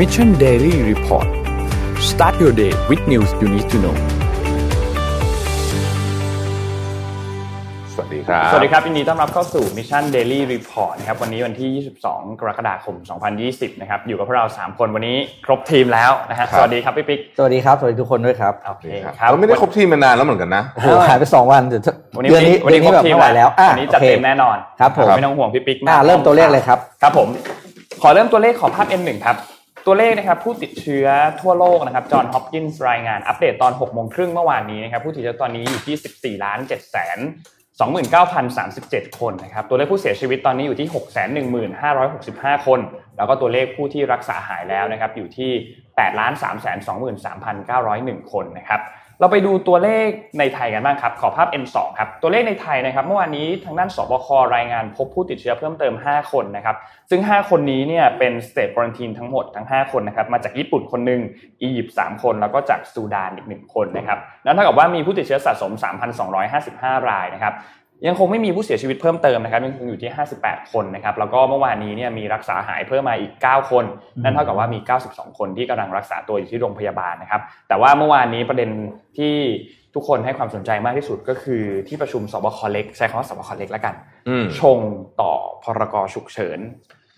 Mission Daily Report start your day with news you need to know สวัสดีครับ สวัสดีครับยินดีต้อนรับเข้าสู่ Mission Daily Report นะครับ วันนี้วันที่ 22 กรกฎาคม 2020 นะครับ อยู่กับพวกเรา 3 คนวันนี้ครบทีมแล้วนะฮะครับสวัสดีครับพี่ปิ๊ก สวัสดีครับ สวัสดีทุกคนด้วยครับ โอเคครับครับเราไม่ได้ครบทีมมานานแล้วเหมือนกันนะ โอ้โหหายไปสองวันเดี๋ยววันนี้เดือนนี้วันนี้เดือนครนี้บแบบทีมไม่ไหวแล้วอะวันนี้จัดโอคเต็มแน่นอน ครับผม ไม่ต้องห่วงพี่ปิ๊กอะเริ่มตัวเลขเลยครับ ครับผม ขอเริ่มตัวเลขของภาพ N1 ครับ ตัวเลขนะครับผู้ติดเชื้อทั่วโลกนะครับจอห์นฮอปกินส์รายงานอัปเดตตอน6โมงครึ่งเมื่อวานนี้นะครับผู้ติดเชื้อตอนนี้อยู่ที่14ล้าน7แสน29,037 คนนะครับตัวเลขผู้เสียชีวิตตอนนี้อยู่ที่ 615,565 คน แล้วก็ตัวเลขผู้ที่รักษาหายแล้วนะครับอยู่ที่8ล้าน323,901 คนนะครับ เราไปดูตัวเลขในไทยกันบ้างครับ ขอภาพ N2 ครับ ตัวเลขในไทยนะครับ เมื่อวานนี้ทางด้านสบครายงานพบผู้ติดเชื้อเพิ่มเติม 5 คนนะครับ ซึ่ง 5 คนนี้เนี่ยเป็น State Quarantine ทั้งหมดทั้ง 5 คนนะครับ มาจากญี่ปุ่นคนหนึ่งอียิปต์3คน แล้วก็จากซูดานอีก 1 คนนะครับ นั้นเท่ากับว่ามีผู้ติดเชื้อสะสม 3,255 รายนะครับ ยังคงไม่มีผู้เสียชีวิตเพิ่มเติมนะครับยังคงอยู่ที่ 58 คนนะครับแล้วก็เมื่อวานนี้เนี่ยมีรักษาหายเพิ่มมาอีก 9 คน นั่นเท่ากับว่ามี 92 คนที่กำลังรักษาตัวอยู่ที่โรงพยาบาลนะครับแต่ว่าเมื่อวานนี้ประเด็นที่ทุกคนให้ความสนใจมากที่สุดก็คือที่ประชุมสบคเล็กใช้คำว่าสบคเล็กแล้วกันอืมชงต่อพรกฉุกเฉิน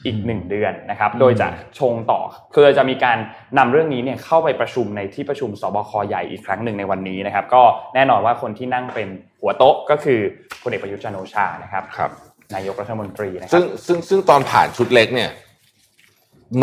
อีกหนึ่งเดือนนะครับ โดยจะชงต่อ คือจะมีการนำเรื่องนี้เนี่ยเข้าไปประชุมในที่ประชุมสบคใหญ่อีกครั้งหนึ่งในวันนี้นะครับ ก็แน่นอนว่าคนที่นั่งเป็นหัวโต๊ะก็คือพลเอกประยุทธ์จันทร์โอชานะครับครับ นายกรัฐมนตรีนะครัซึ่งซึ่งซึ่งตอนผ่านชุดเล็กเนี่ย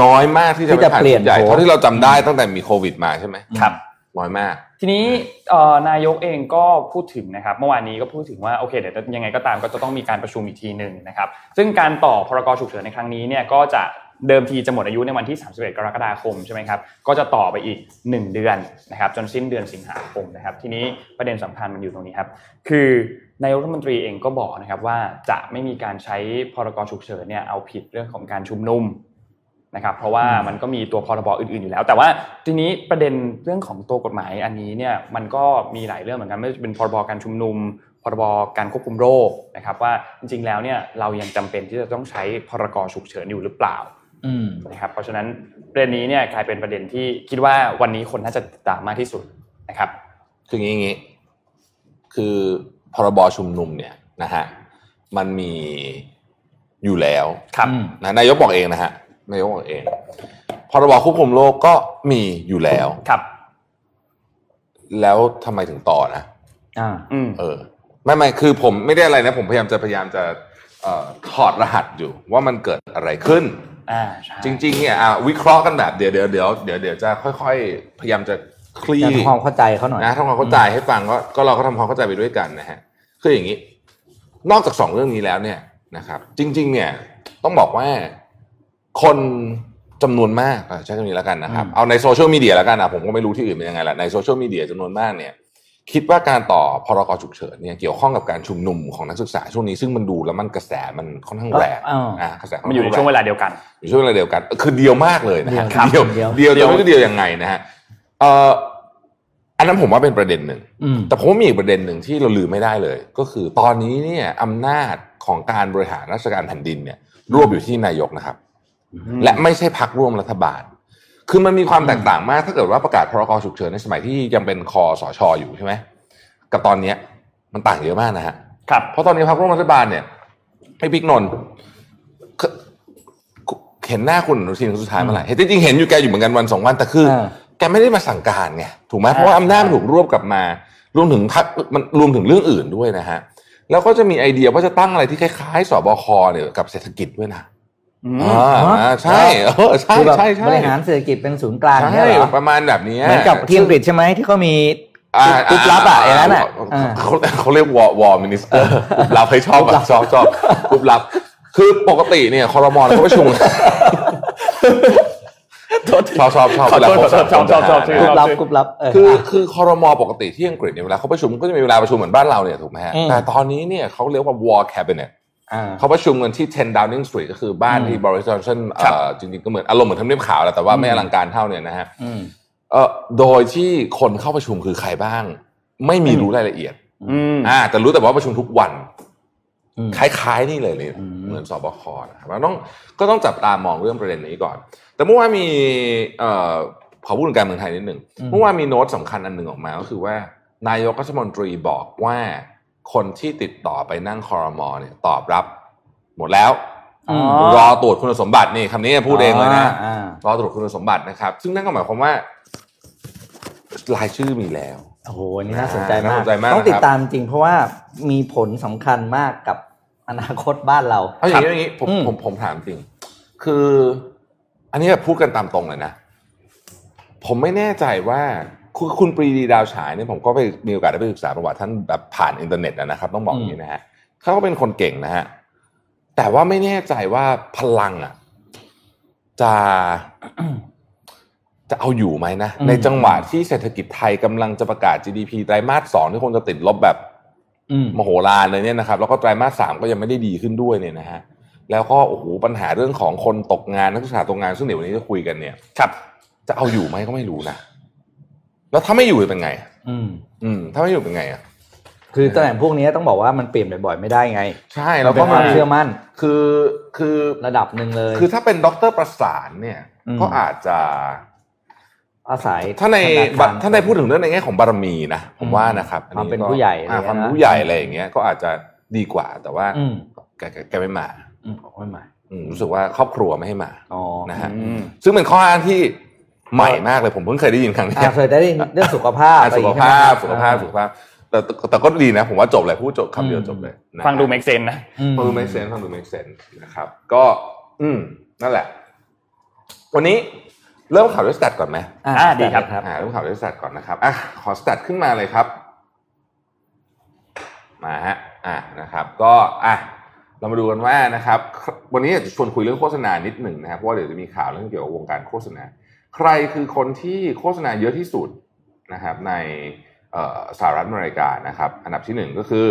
น้อยมากที่จะที่ไปจะผ่านเปลี่ยชุนดใหญ่โผเท่าที่เราจำได้ตั้งแต่มีโควิดมาใช่ไหมครับ น้อยมาก ทีนี้เอ่อนายกเองก็พูดถึงนะครับ เมื่อวานนี้ก็พูดถึงว่าโอเคเดี๋ยวยังไงก็ตามก็จะต้องมีการประชุมอีกทีหนึ่งนะครับ ซึ่งการต่อพรกฉุกเฉินในครั้งนี้เนี่ยก็จะเดิมทีจะหมดอายุในวันที่ 31 กรกฎาคมใช่ไหมครับก็จะต่อไปอีก 1 เดือนนะครับจนสิ้นเดือนสิงหาคมนะครับ ทีนี้ประเด็นสำคัญมันอยู่ตรงนี้ครับ คือนายกรัฐมนตรีเองก็บอกนะครับว่าจะไม่มีการใช้พรกฉุกเฉินเนี่ยเอาผิดเรื่องของการชุมนุม นะครับเพราะว่ามันก็มีตัวพรบอื่นๆอยู่แล้ว แต่ว่าทีนี้ประเด็นเรื่องของตัวกฎหมายอันนี้เนี่ยมันก็มีหลายเรื่องเหมือนกันไม่ว่าจะเป็นพรบการชุมนุม พรบการควบคุมโรคนะครับว่าจริงๆแล้วเนี่ยเรายังจำเป็นที่จะต้องใช้พรกฉุกเฉินอยู่หรือเปล่าอืมนะครับเพราะฉะนั้นประเด็นนี้เนี่ยกลายเป็นประเด็นที่คิดว่าวันนี้คนน่าจะติดตามมากที่สุดนะครับคืออย่างนี้อย่างนี้คือพรบชุมนุมเนี่ยนะฮะมันมีอยู่แล้วครับอืมนะนายกบอกเองนะฮะ นายกบอกเองพรบควบคุมโรคก็มีอยู่แล้วครับ แล้วทำไมถึงต่อนะอ่าอืมเออ ไม่ไม่คือผมไม่ได้อะไรนะ ผมพยายามจะพยายามจะเอ่อถอดรหัสอยู่ว่ามันเกิดอะไรขึ้นอ่าใช่จริงๆเนี่ยอะวิเคราะห์กันแบบเดี๋ยวเดี๋ยวเดี๋ยวเดี๋ยวเดี๋ยวจะค่อย ๆ พยายามจะคลี่จะทำความเข้าใจเขาหน่อยนะทำความเข้าใจให้ฟังก็ก็เราก็ทำความเข้าใจไปด้วยกันนะฮะคืออย่างนี้ นอกจากสองเรื่องนี้แล้วเนี่ยนะครับ จริง ๆ เนี่ยต้องบอกว่า คนจำนวนมากอะใช้คำนี้แล้วกันนะครับอืมเอาในโซเชียลมีเดียแล้วกันนะผมก็ไม่รู้ที่อื่นเป็นยังไงแหละในโซเชียลมีเดียจำนวนมากเนี่ยคิดว่าการต่อพรกฉุกเฉินเนี่ยเกี่ยวข้องกับการชุมนุมของนักศึกษาช่วงนี้ซึ่งมันดูแล้วมันกระแสมันค่อนข้างแรงอ่าอ่ากระแสค่มันอยู่ในช่วงเวลาเดียวกันอยู่ช่วงเวลาเดียวกันคือเดียวมากเลยนะฮะเดียวเดียวเดียวเดียวจะไม่รู้จะเดียวยังไงนะฮะเอ่ออันนั้นผมว่าเป็นประเด็นหนึ่งอืมแต่ผมว่ามีอีกประเด็นหนึ่งที่เราลืมไม่ได้เลย ก็คือตอนนี้เนี่ยอำนาจของการบริหารราชการแผ่นดินเนี่ยรวบอยู่ที่นายกนะครับ และไม่ใช่พักร่วมรัฐบาล คือมันมีความแตกต่างมาก ถ้าเกิดว่าประกาศพรกฉุกเฉินในสมัยที่ยังเป็นคอสชอยู่ใช่ไหมกับตอนเนี้ยมันต่างเยอะมากนะฮะครับเพราะตอนนี้พรรคร่วมรัฐบาลเนี่ยให้บิ๊กนนท์เคเห็นหน้าคุณอนุทินครั้งสุดท้ายเมื่อไหร่เห็นจริงๆเห็นอยู่แกอยู่เหมือนกันวันสองวันแต่คืออ่าแกไม่ได้มาสั่งการไงถูกไหมเพราะว่าอำนาจมันถูกรวบกลับมารวมถึงพักมันรวมถึงเรื่องอื่นด้วยนะฮะแล้วก็จะมีไอเดียว่าจะตั้งอะไรที่คล้ายๆสบคเนี่ยกับเศรษฐกิจด้วยนะ อืมอ่าอ่าใช่เออใช่คือแบบใช่ใช่บริหารเศรษฐกิจเป็นศูนย์กลางใช่เนี่ยเหรอประมาณแบบนี้เหมือนกับที่อังกฤษใช่ไหมที่เขามีอ่ากรุ๊ปลับอะอย่างนั้นอะอ่าเขาเขาเรียกวอวอมินิสเตอร์กรุ๊ปลับให้ชอบอะชอบชอบกรุ๊ปลับ คือปกติเนี่ยคอรมอเขาประชุมชอบชอบชอบขอโทษเวลาขอโทษชอบชอบชอบชื่กรุ๊ปลับชื่กรุ๊ปลับเออคือคือคอรมอปกติที่อังกฤษเนี่ยเวลาเขาประชุมก็จะมีเวลาประชุมเหมือนบ้านเราเนี่ยถูกไหมฮะอืมแต่ตอนนี้เนี่ยเขาเรียกว่า war cabinet อ่าเขาประชุมกันที่ 10 Downing Street ก็คือบ้านที่บริษัทจอนสันครับจริงๆก็เหมือนอารมณ์เหมือนทำเนียบขาวแหละแต่ว่าไม่อลังการเท่าเนี่ยนะฮะอืมเออโดยที่คนเข้าประชุมคือใครบ้าง ไม่มีรู้รายละเอียดอืมอ่าแต่รู้แต่ว่าประชุมทุกวันอืมคล้ายๆนี่เลยเลยอืมเหมือนสบคนะครับเราต้องก็ต้องจับตามองเรื่องประเด็นนี้ก่อน แต่เมื่อวานมีเอ่อขอพูดถึงการเมืองไทยนิดหนึ่งเมื่อวานมีโน้ตสำคัญอันหนึ่งออกมาก็คือว่า นายกรัฐมนตรีบอกว่า คนที่ติดต่อไปนั่งคอรมอเนี่ยตอบรับหมดแล้วอ๋อรอตรวจคุณสมบัตินี่คำนี้พูดเองเลยนะอ่ารอตรวจคุณสมบัตินะครับ ซึ่งนั่นก็หมายความว่ารายชื่อมีแล้วโอ้โหอันนี่น่าสนใจน่ามากสนใจมากต้องติดนะครับตามจริงเพราะว่ามีผลสำคัญมากกับอนาคตบ้านเราเอาอย่างนี้อย่างนี้ผมอืมผมผมถามจริง คือ อันนี้แบบพูดกันตามตรงเลยนะ ผมไม่แน่ใจว่า คุณคุณปรีดีดาวฉายเนี่ยผมก็ไปมีโอกาสได้ไปศึกษาประวัติท่านแบบผ่านอินเทอร์เน็ตนะครับ ต้องบอกอย่างนี้นะฮะเขาก็เป็นคนเก่งนะฮะแต่ว่าไม่แน่ใจว่าพลังอะ จะจะเอาอยู่ไหมนะอืมในจังหวะที่เศรษฐกิจไทยกำลังจะประกาศ GDP ไตรมาสสองที่คงจะติดลบแบบอืมมโหฬารเลยเนี่ยนะครับ แล้วก็ไตรมาสสามก็ยังไม่ได้ดีขึ้นด้วยเนี่ยนะฮะแล้วก็โอ้โหปัญหาเรื่องของคนตกงานนักศึกษาตกงานซึ่งเดี๋ยววันนี้จะคุยกันเนี่ย ครับ จะเอาอยู่ไหมก็ไม่รู้นะ แล้วถ้าไม่อยู่จะเป็นไง อืม อืม ถ้าไม่อยู่เป็นไงอะคือตำแหน่งพวกนี้ต้องบอกว่ามันเปลี่ยนบ่อยๆไม่ได้ไง ใช่แล้วก็เป็นความเชื่อมั่น คือคือระดับหนึ่งเลย คือถ้าเป็นด็อกเตอร์ประสารเนี่ยอืมก็อาจจะ อาศัยถ้าในธครถ้าในพูดถึงเรื่องในแง่ของบารมีนะผมว่านะครับความเป็นก็ผู้ใหญ่อะไรอ่าเงี้ยนะความเป็นผู้ใหญ่อะไรอย่างเงี้ย ก็อาจจะดีกว่าแต่ว่าอืมแกแกแกไม่มาอืมไม่ใหม่อืมรู้สึกว่าครอบครัวไม่ให้มาอ๋อนะฮะอืมซึ่งเป็นข้ออ้างที่ ใหม่มากเลยผมเพิ่งเคยได้ยินครั้งนี้อ่าเคยได้ยินเรื่องสุขภาพอะอะไรอสุย่งขงี้ภาพใช่สุไหมขภาพสุขภาพแต่แต่แต่ก็ดีนะ ผมว่าจบเลยพูดจบคำเดียวอืมจบเลยนะฟังดู make sense นะอืมฟังดู make sense ฟังดู make sense นะครับ ก็ อืมนั่นแหละ วันนี้เริ่มข่าวด้วยสแตทก่อนไหมอ่าดีครับอ่าเริ่มข่าวด้วยสแตทก่อนนะครับอะขอสแตทขึ้นมาเลยครับ มาฮะอะนะครับ ก็อะเรามาดูกันว่านะครับ วันนี้อยากจะชวนคุยเรื่องโฆษณานิดหนึ่งนะครับเพราะว่าเดี๋ยวจะมีข่าวเรื่องเกี่ยวกับวงการโฆษณา ใครคือคนที่โฆษณาเยอะที่สุดนะครับในเอ่อสหรัฐอเมริกานะครับอันดับที่หนึ่งก็คือ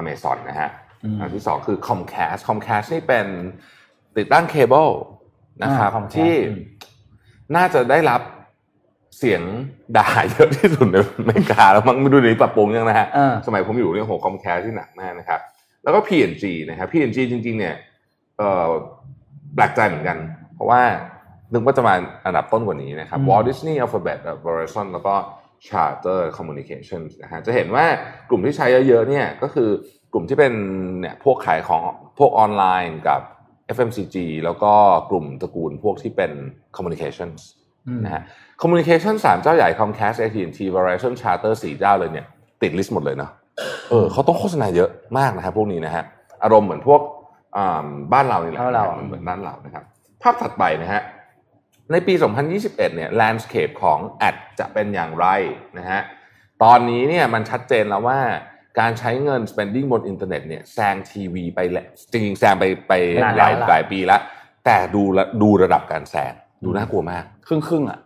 Amazon นะฮะอืมอันดับที่สองคือ Comcast Comcast นี่เป็นติดตั้งเคเบิลนะครับอ่า Comcast ที่อืมน่าจะได้รับเสียงด่าเยอะที่สุดในอเมริกาแล้วมั้งไม่รู้ได้ปรับปรุงยังนะฮะอ่าสมัยผมอยู่เนี่ยโห Comcast นี่หนักมากนะครับ แล้วก็ P&G นะครับ P&G จริง ๆ เนี่ยเอ่อแปลกใจเหมือนกัน เพราะว่า นึกว่าจะมาอันดับต้นกว่านี้นะครับอืม Walt Disney Alphabet Verizon แล้วก็ Charter Communications นะฮะจะเห็นว่ากลุ่มที่ใช้เยอะๆเนี่ยก็คือกลุ่มที่เป็นเนี่ยพวกขายของพวกออนไลน์กับ FMCG แล้วก็กลุ่มตระกูลพวกที่เป็น communications อืมนะฮะ communication สามเจ้าใหญ่ Comcast AT&T Verizon Charter สี่เจ้าเลยเนี่ยติดลิสต์หมดเลยเนาะเออเขาต้องโฆษณาเยอะมากนะครับพวกนี้นะฮะอารมณ์เหมือนพวกอ่าบ้านเรานี่แหละบ้านเราเหมือนเหมือนบ้านเรานะครับ ภาพถัดไปนะฮะ ในปี 2021 เนี่ย landscape ของ ad จะเป็นอย่างไรนะฮะ ตอนนี้เนี่ยมันชัดเจนแล้วว่าการใช้เงิน spending บนอินเทอร์เน็ตเนี่ยแซงทีวีไปแล้วจริงๆแซงไปไปนานแล้วลายหลายปีแล้ว แต่ดูละดูระดับการแซงดูน่ากลัวมาก ครึ่งครึ่งๆอะ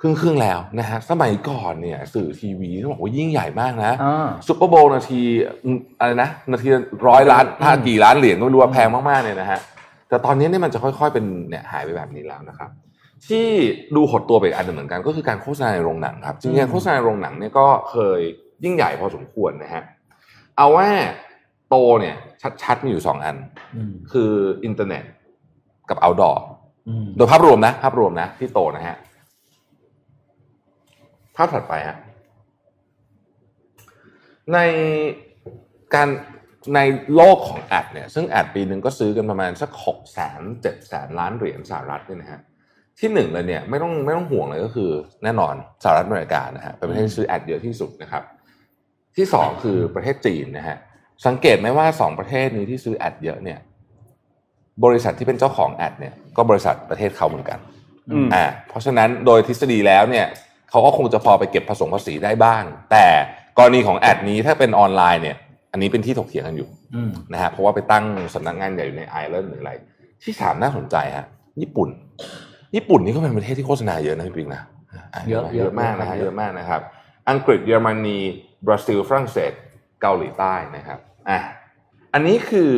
ครึ่งครึ่งๆแล้วนะฮะสมัยก่อนเนี่ยสื่อทีวีต้องบอกว่ายิ่งใหญ่มากนะอ่า Super Bowl นาทีอืมอะไรนะนาทีร้อยล้านห้ากี่ล้านเหรียญก็ไม่รู้ว่าแพงมากๆเนี่ยนะฮะแต่ตอนนี้เนี่ยมันจะค่อยๆเป็นเนี่ยหายไปแบบนี้แล้วนะครับ ที่ดูหดตัวไปอีกอันหนึ่งเหมือนกัน ก็คือการโฆษณาในโรงหนังครับจริงๆการโฆษณาในโรงหนังเนี่ยก็เคยยิ่งใหญ่พอสมควรนะฮะเอาว่าโตเนี่ยชัดๆมีอยู่สองอันอืมคืออินเทอร์เน็ตกับ outdoor อืมโดยภาพรวมนะ ภาพรวมนะที่โตนะฮะภาพถัดไปฮะในการในโลกของแอดเนี่ย ซึ่งแอดปีหนึ่งก็ซื้อกันประมาณสักหกแสนเจ็ดแสนล้านเหรียญสหรัฐเนี่ยนะฮะ ที่หนึ่งเลยเนี่ยไม่ต้องไม่ต้องห่วงเลยก็คือ แน่นอนสหรัฐอเมริกานะฮะเป็นประเทศที่ซื้อแอดเยอะที่สุดนะครับ ที่สองคือประเทศจีนนะฮะสังเกตไหมว่าสองประเทศนี้ที่ซื้อแอดเยอะเนี่ยบริษัทที่เป็นเจ้าของแอดเนี่ยก็บริษัทประเทศเขาเหมือนกันอืมอ่าเพราะฉะนั้นโดยทฤษฎีแล้วเนี่ยเขาก็คงจะพอไปเก็บผสมภาษีได้บ้าง แต่กรณีของแอดนี้ถ้าเป็นออนไลน์เนี่ย อันนี้เป็นที่ถกเถียงกันอยู่อืมนะฮะเพราะว่าไปตั้งสำนักงานใหญ่อยู่ในไอร์แลนด์หรืออะไร ที่สามน่าสนใจฮะญี่ปุ่น ญี่ปุ่นนี่ก็เป็นประเทศที่โฆษณาเยอะนะพี่ปิ๊งนะเยอะเยอะมากนะฮะเยเยอะอะมากนะครับ อังกฤษเยอรมนีบราซิลฝรั่งเศสเกาหลีใต้นะครับอะอันนี้คือ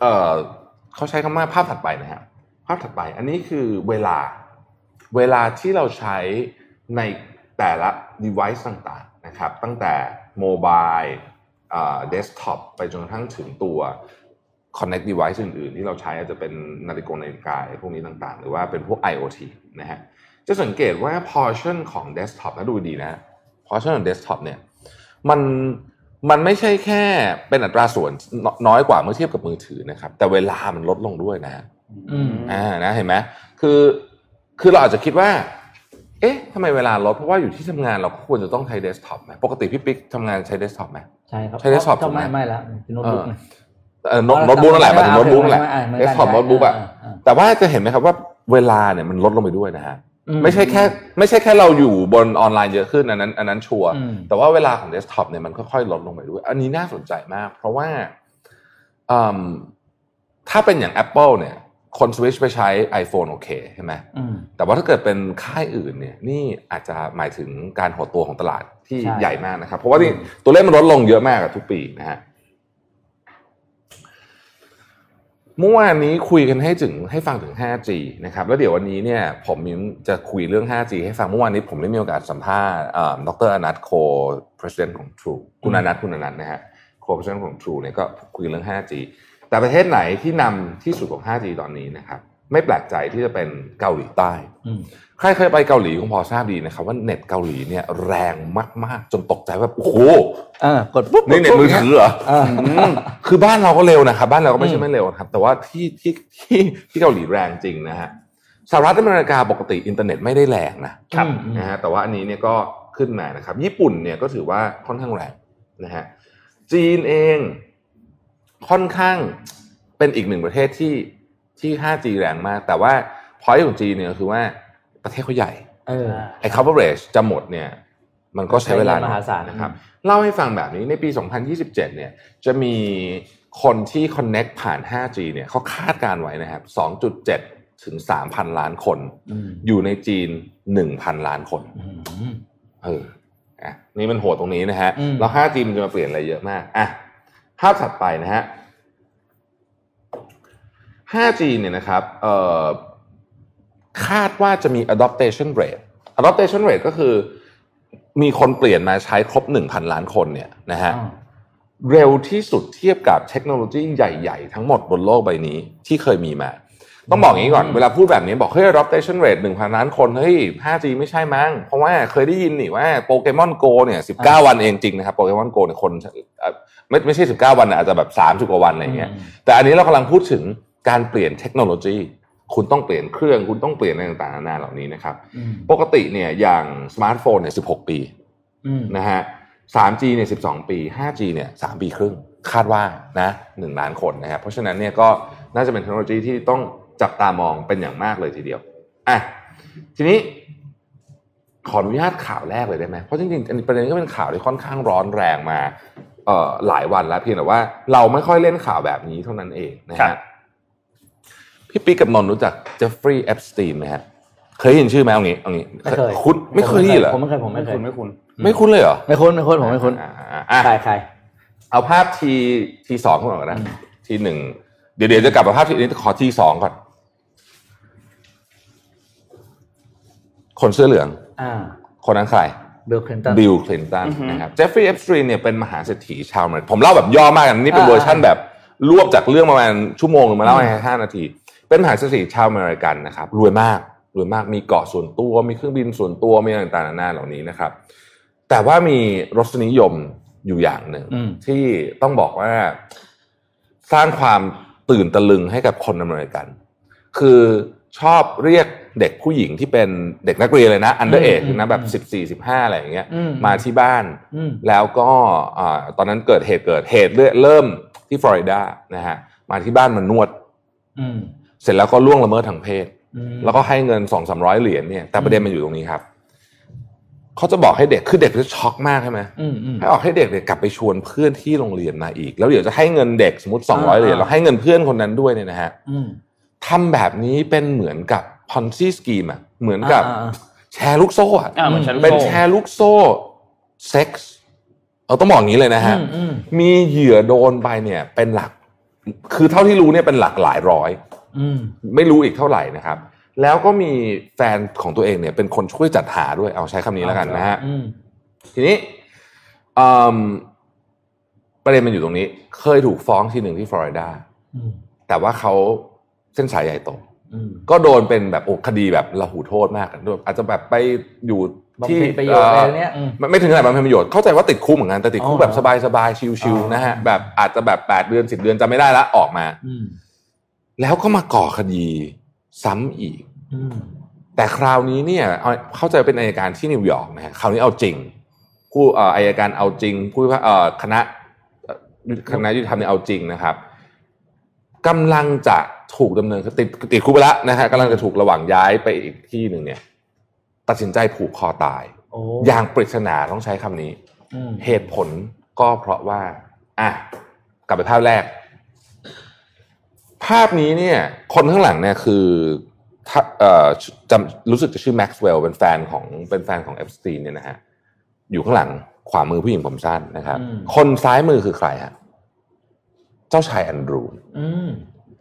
เอ่อเขาใช้คำว่าภาพถัดไปนะฮะภาพถัดไป อันนี้คือเวลาเวลาที่เราใช้ในแต่ละ device ต่างๆนะครับ ตั้งแต่ mobile desktop ไปจนกระทั่งถึงตัว connected device อื่นๆ ที่เราใช้อาจจะเป็นนาฬิกานาฬิกาพวกนี้ต่างๆ หรือว่าเป็นพวก IoT นะฮะจะสังเกตว่า portion ของ desktop นะดูดีนะ portion ของ desktop เนี่ยมันมันไม่ใช่แค่เป็นอัตราส่วนน้อยกว่าเมื่อเทียบกับมือถือนะครับ แต่เวลามันลดลงด้วยนะอืมอ่านะเห็นไหมคือคือเราอาจจะคิดว่า เอ๊ะทำไมเวลาลดเพราะว่าอยู่ที่ทำงานเราก็ควรจะต้องใช้เดสก์ท็อปไหมปกติพี่ปิ๊กทำงานใช้เดสก์ท็อปไหมใช่ครับใช้ desktop ถูกไหมไม่ไม่แล้วเป็นโน้ตบุ๊กไงเออ โน้ตโน้ตบุ๊กนั่นแหละหมายถึงโน้ตบุ๊กแหละอ่าเหมือนกันสก์ท็อปใช่โน้ตบุ๊กอะอ่าอ่าแต่ว่าจะเห็นไหมครับว่าเวลาเนี่ยมันลดลงไปด้วยนะฮะอืมไม่ใช่แค่ไม่ใช่แค่เราอยู่บนออนไลน์เยอะขึ้นอันนั้นอันนั้นชัวร์อืมแต่ว่าเวลาของเดสก์ท็อปเนี่ยมันค่อยๆลดลงไปด้วย อันนี้น่าสนใจมาก เพราะว่าอืมถ้าเป็นอย่าง Apple เนี่ย คนสวิชไปใช้ iPhone โอเคใช่ไหมอืมแต่ว่าถ้าเกิดเป็นค่ายอื่นเนี่ยนี่อาจจะหมายถึงการหดตัวของตลาดที่ใช่ใหญ่มากนะครับ เพราะว่านี่ตัวเลขมันลดลงเยอะมากอะทุกปีนะฮะ เมื่อวานนี้คุยกันให้ถึงให้ฟังถึง 5G นะครับ แล้วเดี๋ยววันนี้เนี่ยผมมิ้นจะคุยเรื่อง 5G ให้ฟังเมื่อวานนี้ผมได้มีโอกาสสัมภาษณ์อ่าดรอนัทโค president ของ True คุณอนัทคุณอนัทนะฮะ co president ของ True เนี่ยก็คุยเรื่อง 5G แต่ประเทศไหนที่นำที่สุดของ 5G ตอนนี้นะครับ ไม่แปลกใจที่จะเป็นเกาหลีใต้อืมใครเคยไปเกาหลีคงพอทราบดีนะครับว่าเน็ตเกาหลีเนี่ยแรงมากๆ จนตกใจว่าโอ้โหเออกดปุ๊บนี่เน็ตมือถือเหรอเออมคือบ้านเราก็เร็วนะครับบ้านเราก็ไม่ใช่อืมไม่เร็วนะครับ แต่ว่าที่ที่ที่ที่เกาหลีแรงจริงนะฮะสหรัฐอเมริกาปกติอินเทอร์เน็ตไม่ได้แรงนะครับอืมนะฮะแต่ว่าอันนี้เนี่ยก็ขึ้นมานะครับ ญี่ปุ่นเนี่ยก็ถือว่าค่อนข้างแรงนะฮะจีนเองค่อนข้างเป็นอีกหนึ่งประเทศที่ ที่ 5G แรงมาก แต่ว่าพอยของจีนเนี่ยก็คือว่าประเทศเขาใหญ่เออไอ้ coverage จะหมดเนี่ยมันก็ใช้เวลาใช้เงินมหาศาลนะครับเล่าให้ฟังแบบนี้ในปี 2027 เนี่ยจะมีคนที่ connect ผ่าน 5G เนี่ยเขาคาดการไว้นะครับ 2.7 ถึง 3,000 ล้านคนอืมอยู่ในจีน 1,000 ล้านคนอืมเอออะนี่มันโหดตรงนี้นะฮะอืมแล้ว 5G มันจะมาเปลี่ยนอะไรเยอะมากอะภาพถัดไปนะฮะ 5G เนี่ยนะครับเอ่อคาดว่าจะมี adoption rate adoption rate ก็คือมีคนเปลี่ยนมาใช้ครบ 1,000 ล้านคนเนี่ยนะฮะอ่าเร็วที่สุดเทียบกับเทคโนโลยีใหญ่ๆ ทั้งหมดบนโลกใบนี้ที่เคยมีมา ต้องบอกอย่างนี้ก่อน เวลาพูดแบบนี้บอกเฮ้ย adoption rate 1,000 ล้านคน เฮ้ย 5G ไม่ใช่มั้ง เพราะว่าเคยได้ยินนี่ว่าโปเกมอนโกเนี่ย 19 วันเองจริงนะครับโปเกมอนโกเนี่ยคนเอ่อไม่ไม่ใช่ 19 วันนะอาจจะแบบ 30 กว่าวันอะไรอย่างเงี้ยแต่อันนี้เรากำลังพูดถึง การเปลี่ยนเทคโนโลยี คุณต้องเปลี่ยนเครื่องคุณต้องเปลี่ยนอะไรต่างๆนานาเหล่านี้นะครับอืมปกติเนี่ยอย่างสมาร์ทโฟนเนี่ย16ปีอืมนะฮะ 3G เนี่ย12 ปี 5G เนี่ย3ปีครึ่ง คาดว่านะ1ล้านคนนะครับ เพราะฉะนั้นเนี่ยก็น่าจะเป็นเทคโนโลยีที่ต้องจับตามองเป็นอย่างมากเลยทีเดียว อะ ทีนี้ขออนุญาตข่าวแรกเลยได้ไหม เพราะจริงๆอันนี้ประเด็นนี้ก็เป็นข่าวที่ค่อนข้างร้อนแรงมาเอ่อหลายวันแล้วเพียงแต่ว่าเราไม่ค่อยเล่นข่าวแบบนี้เท่านั้นเองนะครัฮะบ พี่ปิ๊กกับนนท์รู้จักเจฟฟรีย์เอปสตีนไหมฮะเคยเห็นชื่อไหมเอางี้เอางี้ไม่เคยคุณไม่เคยได้ยินเหรอผมไม่เคยผมไม่เคยคุณไม่คุณไม่คุ้นเลยเหรอไม่คุ้นไม่คุ้นผมไม่คุ้นอ่าอ่าอ่าใครใครเอาภาพทีทีสองก่อนนะอืมทีหนึ่งเดี๋ยวเดี๋ยวจะกลับมาภาพทีนี้ขอทีสองก่อนคนเสื้อเหลืองอ่าคนนั้นใครบิลคลินตันบิลคลินตันอือฮึนะครับเจฟฟรีย์เอปสตีนเนี่ยเป็นมหาเศรษฐีชาวอเมริกาผมเล่าแบบย่อมากนะนี่เป็นอ่าเวอร์ชั่นแบบรวบจากเรื่องประมาณชั่วโมงหนึ่งมาเล่าในห้านาที เป็นมหาเศรษฐีชาวอเมริกันนะครับรวยมากรวยมากมีเกาะส่วนตัวมีเครื่องบินส่วนตัวมีอะไรต่างๆนานาเหล่านี้นะครับ แต่ว่ามีรสนิยมอยู่อย่างหนึ่งอืมที่ต้องบอกว่าสร้างความตื่นตะลึงให้กับคนอเมริกัน คือชอบเรียกเด็กผู้หญิงที่เป็นเด็กนักเรียนเลยนะ underage อืมนะแบบอืมสิบสี่สิบห้าอะไรอย่างเงี้ยอืมมาที่บ้านอืมแล้วก็อ่าตอนนั้นเกิดเหตุเกิดเหตุเริ่มที่ฟลอริดานะฮะมาที่บ้านมานวดอืม เสร็จแล้วก็ล่วงละเมิดทางเพศอืมแล้วก็ให้เงินสองสามร้อยเหรียญเนี่ย แต่ประเด็นมันอยู่ตรงนี้ครับเขาจะบอกให้เด็กคือเด็กจะช็อกมากใช่ไหมอืมอืมให้ออกให้เด็กเนี่ยกลับไปชวนเพื่อนที่โรงเรียนมาอีก แล้วเดี๋ยวจะให้เงินเด็กสมมติสองร้อยอ่าเหรียญแล้วให้เงินเพื่อนคนนั้นด้วยเนี่ยนะฮะอืมทำแบบนี้เป็นเหมือนกับ Ponzi scheme อะเหมือนกับอ่าอ่าแชร์ลูกโซ่อะอ่าเหมือนฉันเป็นแชร์ลูกโซ่เซ็กส์เราต้องบอกอย่างนี้เลยนะฮะอืมอืมมีเหยื่อโดนไปเนี่ย เป็นหลัก คือเท่าที่รู้เนี่ยเป็นหลักหลายร้อยอืม ไม่รู้อีกเท่าไหร่นะครับ แล้วก็มีแฟนของตัวเองเนี่ย เป็นคนช่วยจัดหาด้วยเอาใช้คำนี้แล้วกันนะฮะอืมทีนี้อืมปประเด็นมันอยู่ตรงนี้ เคยถูกฟ้องทีหนึ่งที่ฟลอริดาอืมแต่ว่าเขาเส้นสายใหญ่โตอืมก็โดนเป็นแบบโอ้คดีแบบระหูโทษมากด้วยอาจจะแบบไปอยู่บำที่เพ็ญประโยชน์อะไรเนี้ยอืมไม่ไม่ถึงขนาดบำเพ็ญประโยชน์เข้าใจว่าติดคุกเหมือนกันแต่ติดคุกอ๋อแบบสบายๆชิวอ๋อๆนะฮะแบบอาจจะแบบแปดเดือนสิบเดือนจำไม่ได้ละออกมาอืม แล้วก็มาก่อคดีซ้ำอีกอืมแต่คราวนี้เนี่ยเอาเข้าใจเป็นอายการที่นิวยอร์กนะฮะคราวนี้เอาจริง ผู้เอ่ออายการเอาจริง ผู้พิพากษาเอ่อคณะเอ่อคณะยุติธรรมเนี่ยเอาจริงนะครับกำลังจะถูกดำเนินติดติดคุกไปแล้วนะฮะกำลังจะถูกระหว่างย้ายไปอีกที่หนึ่งเนี่ย ตัดสินใจผูกคอตายโอ้อย่างปริศนาต้องใช้คำนี้อืมเหตุผลก็เพราะว่า อะกลับไปภาพแรก ภาพนี้เนี่ยคนข้างหลังเนี่ยคือถ้าเอ่อจำรู้สึกจะชื่อแม็กซ์เวลล์เป็นแฟนของเป็นแฟนของเอฟสตีนเนี่ยนะฮะอยู่ข้างหลังขวามือผู้หญิงผมสั้นนะครับอืมคนซ้ายมือคือใครฮะเจ้าชายแอนดรูอืม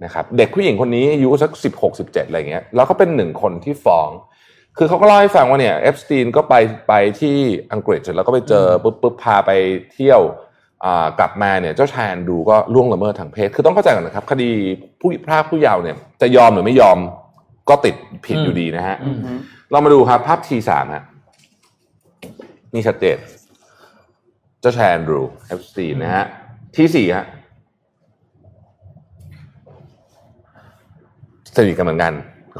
นะครับ เด็กผู้หญิงคนนี้อายุสักสิบหกสิบเจ็ดอะไรเงี้ยแล้วก็เป็นหนึ่งคนที่ฟ้อง คือเขาก็เล่าให้ฟังว่าเนี่ยเอปสตีนก็ไปไปที่อังกฤษเสร็จแล้วก็ไปเจอปุ๊บปุ๊บพาไปเที่ยวอ่า กลับมาเนี่ยเจ้าชายแอนดรูก็ล่วงละเมิดทางเพศ คือต้องเข้าใจก่อนนะครับ คดีผู้พรากผู้เยาว์เนี่ยจะยอมหรือไม่ยอมก็ติดผิดอืมอยู่ดีนะฮะอืมเรามาดูครับภาพที่สามฮะนี่ชัดเจนเจ้าชายแอนดรูเอปสตีนนะฮะที่สี่ฮะสนิทกันเหมือนกัน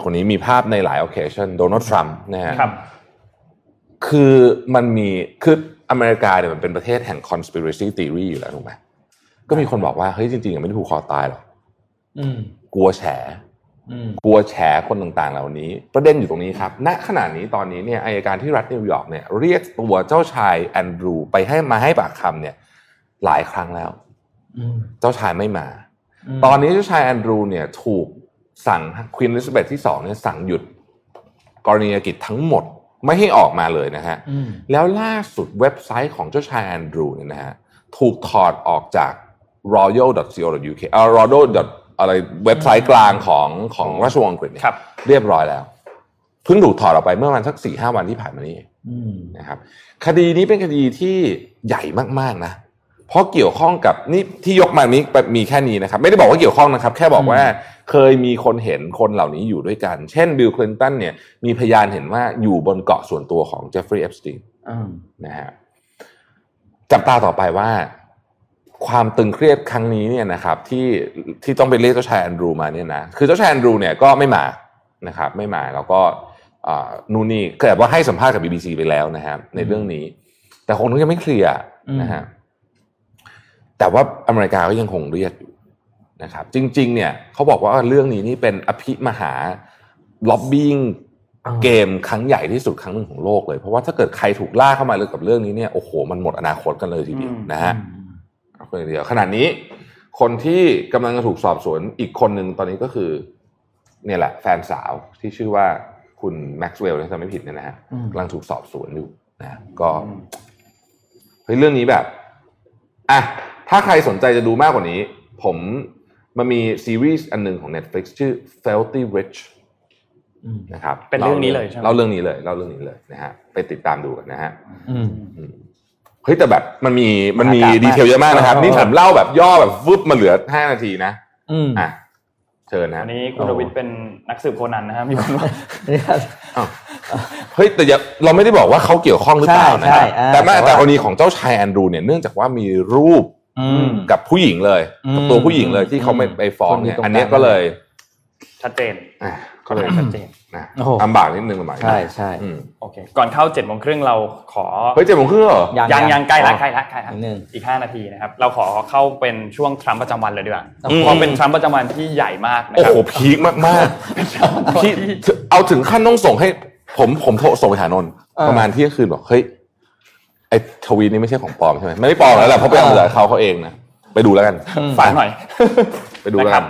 คนนี้มีภาพในหลาย occasion โดนัลด์ทรัมป์นะฮะครับคือมันมีคือ อเมริกาเนี่ยมันเป็นประเทศแห่ง conspiracy theory อยู่แล้วถูกไหมก็มีคนบอกว่าเฮ้ยจริงๆอะไม่ได้ผูกคอตายหรอกอืมกลัวแฉอืมกลัวแฉคนต่างๆ เหล่านี้ ประเด็นอยู่ตรงนี้ครับ ณขณะนี้ตอนนี้เนี่ยอัยการที่รัฐนิวยอร์กเนี่ยเรียกตัวเจ้าชายแอนดรูไปให้มาให้ปากคำเนี่ย หลายครั้งแล้วอืมเจ้าชายไม่มามตอนนี้เจ้าชายแอนดรูเนี่ยถูกสั่งควีนอลิซาเบธที่สองเนี่ยสั่งหยุดกรณียกิจทั้งหมด ไม่ให้ออกมาเลยนะฮะอืมแล้วล่าสุดเว็บไซต์ของเจ้าชายแอนดรูเนี่ยนะฮะถูกถอดออกจาก royal.co.uk เอ่อ royal. อะไรเว็บไซต์กลางของของราชวงศ์อังกฤษเนี่ยครับเรียบร้อยแล้วเพิ่งถูกถอดออกไปเมื่อประมาณสักสี่ห้าวันที่ผ่านมานี้เองอืมนะครับคดีนี้เป็นคดีที่ใหญ่มากๆนะ เพราะเกี่ยวข้องกับนี่ที่ยกมานี้มีแค่นี้นะครับ ไม่ได้บอกว่าเกี่ยวข้องนะครับ แค่บอกว่าเคยมีคนเห็นคนเหล่านี้อยู่ด้วยกัน เช่นบิลคลินตันเนี่ยมีพยานเห็นว่าอยู่บนเกาะส่วนตัวของเจฟฟรีย์เอปสตีนอืมนะฮะจับตาต่อไปว่าความตึงเครียดครั้งนี้เนี่ยนะครับที่ที่ต้องไปเรียกเจ้าชายแอนดรูมาเนี่ยนะคือเจ้าชายแอนดรูเนี่ยก็ไม่มานะครับไม่มาแล้วก็อ่านู่นนี่เกิดว่าให้สัมภาษณ์กับ BBC ไปแล้วนะฮะในเรื่องนี้ แต่คงยังไม่เคลียร์นะฮะ แต่ว่าอเมริกาก็ยังคงเรียกอยู่นะครับ จริง ๆ เนี่ยเขาบอกว่าเรื่องนี้นี่เป็นอภิมหาล็อบบี้อ่าเกมครั้งใหญ่ที่สุดครั้งหนึ่งของโลกเลย เพราะว่าถ้าเกิดใครถูกล่าเข้ามาเรื่องกับเรื่องนี้เนี่ยโอ้โหมันหมดอนาคตกันเลยทีเดียวอืมนะฮะคนเดียวขนาดนี้ คนที่กำลังจะถูกสอบสวนอีกคนหนึ่งตอนนี้ก็คือ เนี่ยแหละ แฟนสาวที่ชื่อว่าคุณแม็กซ์เวลล์ถ้าจำไม่ผิดเนี่ยนะฮะอืมกำลังถูกสอบสวนอยู่นะก็เฮ้ยเรื่องนี้แบบอะ ถ้าใครสนใจจะดูมากกว่านี้ ผมมันมีซีรีส์อันหนึ่งของ Netflix ชื่อ Filthy Rich อืมนะครับเป็นเรื่องนี้เลยใช่ไหมเล่าเรื่องนี้เลยเล่าเรื่องนี้เลยนะฮะไปติดตามดูกันนะฮะอืมเฮ้ยแต่แบบมันมีมันมีอากาศมาก detail เยอะมากนะครับเออนี่ผมเล่าแบบย่อแบบฟึบมาเหลือห้านาทีนะอืมอะเชิญนะอันนี้คุณรวิทย์เป็นนักสืบโคนันนะครับมีคนว่าเนี่ยอ้าวเฮ้ยแต่อย่าเราไม่ได้บอกว่าเขาเกี่ยวข้องหรือเปล่านะใช่ครับใช่อ่าแต่แม่แต่ว่าแต่กรณีของเจ้าชายแอนดรูเนี่ยเนื่องจากว่ามีรูปอืม กับผู้หญิงเลยกับอืมตัวผู้หญิงเลยที่เขาไม่อืมไปฟ้องคนอยู่เนี่ยตรงอันเนี้ยกลางก็เลย ชัดเจนอะก็เลยชัดเจนนะโอ้โหลำบากนิดนึงลำบากนิดนึงใช่ใช่อืมโอเคก่อนเข้าเจ็ดโมงครึ่งเราขอเฮ้ยเจ็ดโมงครึ่งเหรอยังยังใกล้ละใกล้ละใกล้ละนิดนึงอีกห้านาทีนะครับเราขอเข้าเป็นช่วงทรัมป์ประจำวันเลยดีกว่าอืมเพราะเป็นทรัมป์ประจำวันที่ใหญ่มากนะโอ้ครัโหพีคมากๆที่เอาถึงขั้นต้องส่งให้ ผมผมโทรส่งไปหานนท์เออประมาณเที่ยงคืนบอกเฮ้ย ไอ้ทวีตนี้ไม่ใช่ของปลอมใช่ไหมไม่ได้ปลอมแล้วแหละเพราะไปเอาเหลือเขาเขาเองนะไปดูแล้วกันฝากหน่อย ไปดูแล้วนะคกัรันบ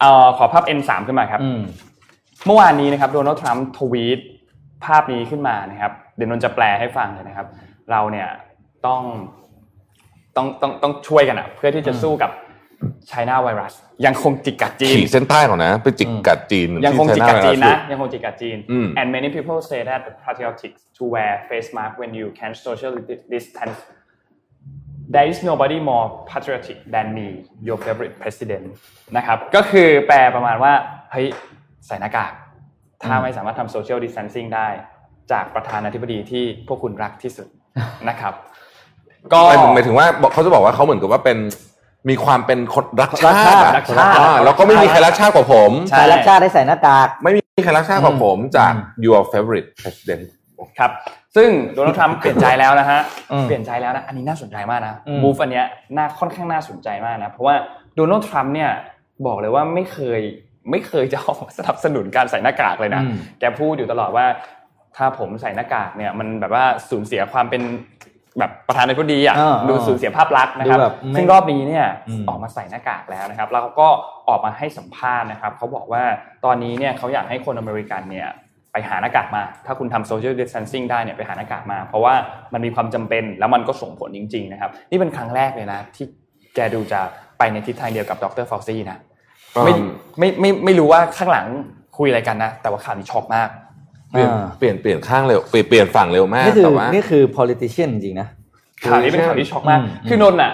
เอ่อขอภาพ N3 ขึ้นมาครับอืมเมื่อวานนี้นะครับโดนัลด์ทรัมป์ทวีตภาพนี้ขึ้นมานะครับเดี๋ยวนนท์จะแปลให้ฟังเลยนะครับ เราเนี่ยต้องต้องต้องต้องช่วยกันอะเพื่อที่จะสู้กับ ไชน่าไวรัสยังคงจิกกัดจีนขีดเส้นใต้ก่อนนะ ไปจิกกัดจีน ยังคงจิกกัดจีนนะ ยังคงจิกกัดจีนอืม and many people say that the patriotic to wear face mask when you can social distance There is nobody more patriotic than me your favorite president นะครับก็คือแปลประมาณว่าเฮ้ยใส่หน้ากากถ้าไม่สามารถทำ social distancing ได้ จากประธานาธิบดีที่พวกคุณรักที่สุดนะครับ ก็หมายถึงหมายถึงว่าบอกเขาจะบอกว่าเขาเหมือนกับว่าเป็น มีความเป็นคนรักชาติอะรักชาติอ่แล้วก็ไม่มีใครรักชาติกว่าผมใช่ใครรักชาติได้ใส่หน้ากากไม่มีใครรักชาติกว่าผมจาก your favorite president ครับซึ่งโดนัลด์ทรัมป์เปลี่ยนใจแล้วนะฮะอืมเปลี่ยนใจแล้วนะอันนี้น่าสนใจมากนะอืมมูฟอันเนี้ยน่าค่อนข้างน่าสนใจมากนะเพราะว่าโดนัลด์ทรัมป์เนี่ยบอกเลยว่าไม่เคยไม่เคยจะออกมาสนับสนุนการใส่หน้ากากเลยนะอืมแกพูดอยู่ตลอดว่าถ้าผมใส่หน้ากากเนี่ยมันแบบว่าสูญเสียความเป็น แบบประธานาธิบดีอะอ่าดูสูญเสียภาพลักษณ์นะครับดูแบบไม่ซึ่งรอบนี้เนี่ยอืมออกมาใส่หน้ากากแล้วนะครับ แล้วเขาก็ออกมาให้สัมภาษณ์นะครับ เขาบอกว่าตอนนี้เนี่ยเขาอยากให้คนอเมริกันเนี่ยไปหาหน้ากากมา ถ้าคุณทำ social distancing ได้เนี่ยไปหาหน้ากากมา เพราะว่ามันมีความจำเป็นแล้วมันก็ส่งผลจริง ๆ นะครับ นี่เป็นครั้งแรกเลยนะ ที่แกดูจะไปในทิศทางเดียวกับดรฟาวซี่นะไม่ไม่ไม่ไม่รู้ว่าข้างหลังคุยอะไรกันนะ แต่ว่าข่าวนี้ช็อกมาก เปลี่ยนอ่าเปลี่ยนเปลี่ยนข้างเร็วเปลี่ยนเปลี่ยนฝั่งเร็วมากนี่คือแต่ว่านี่คือ politician จริงๆนะข่าวนี้เป็นข่าวที่ช็อกมากอืมคือนนท์อะ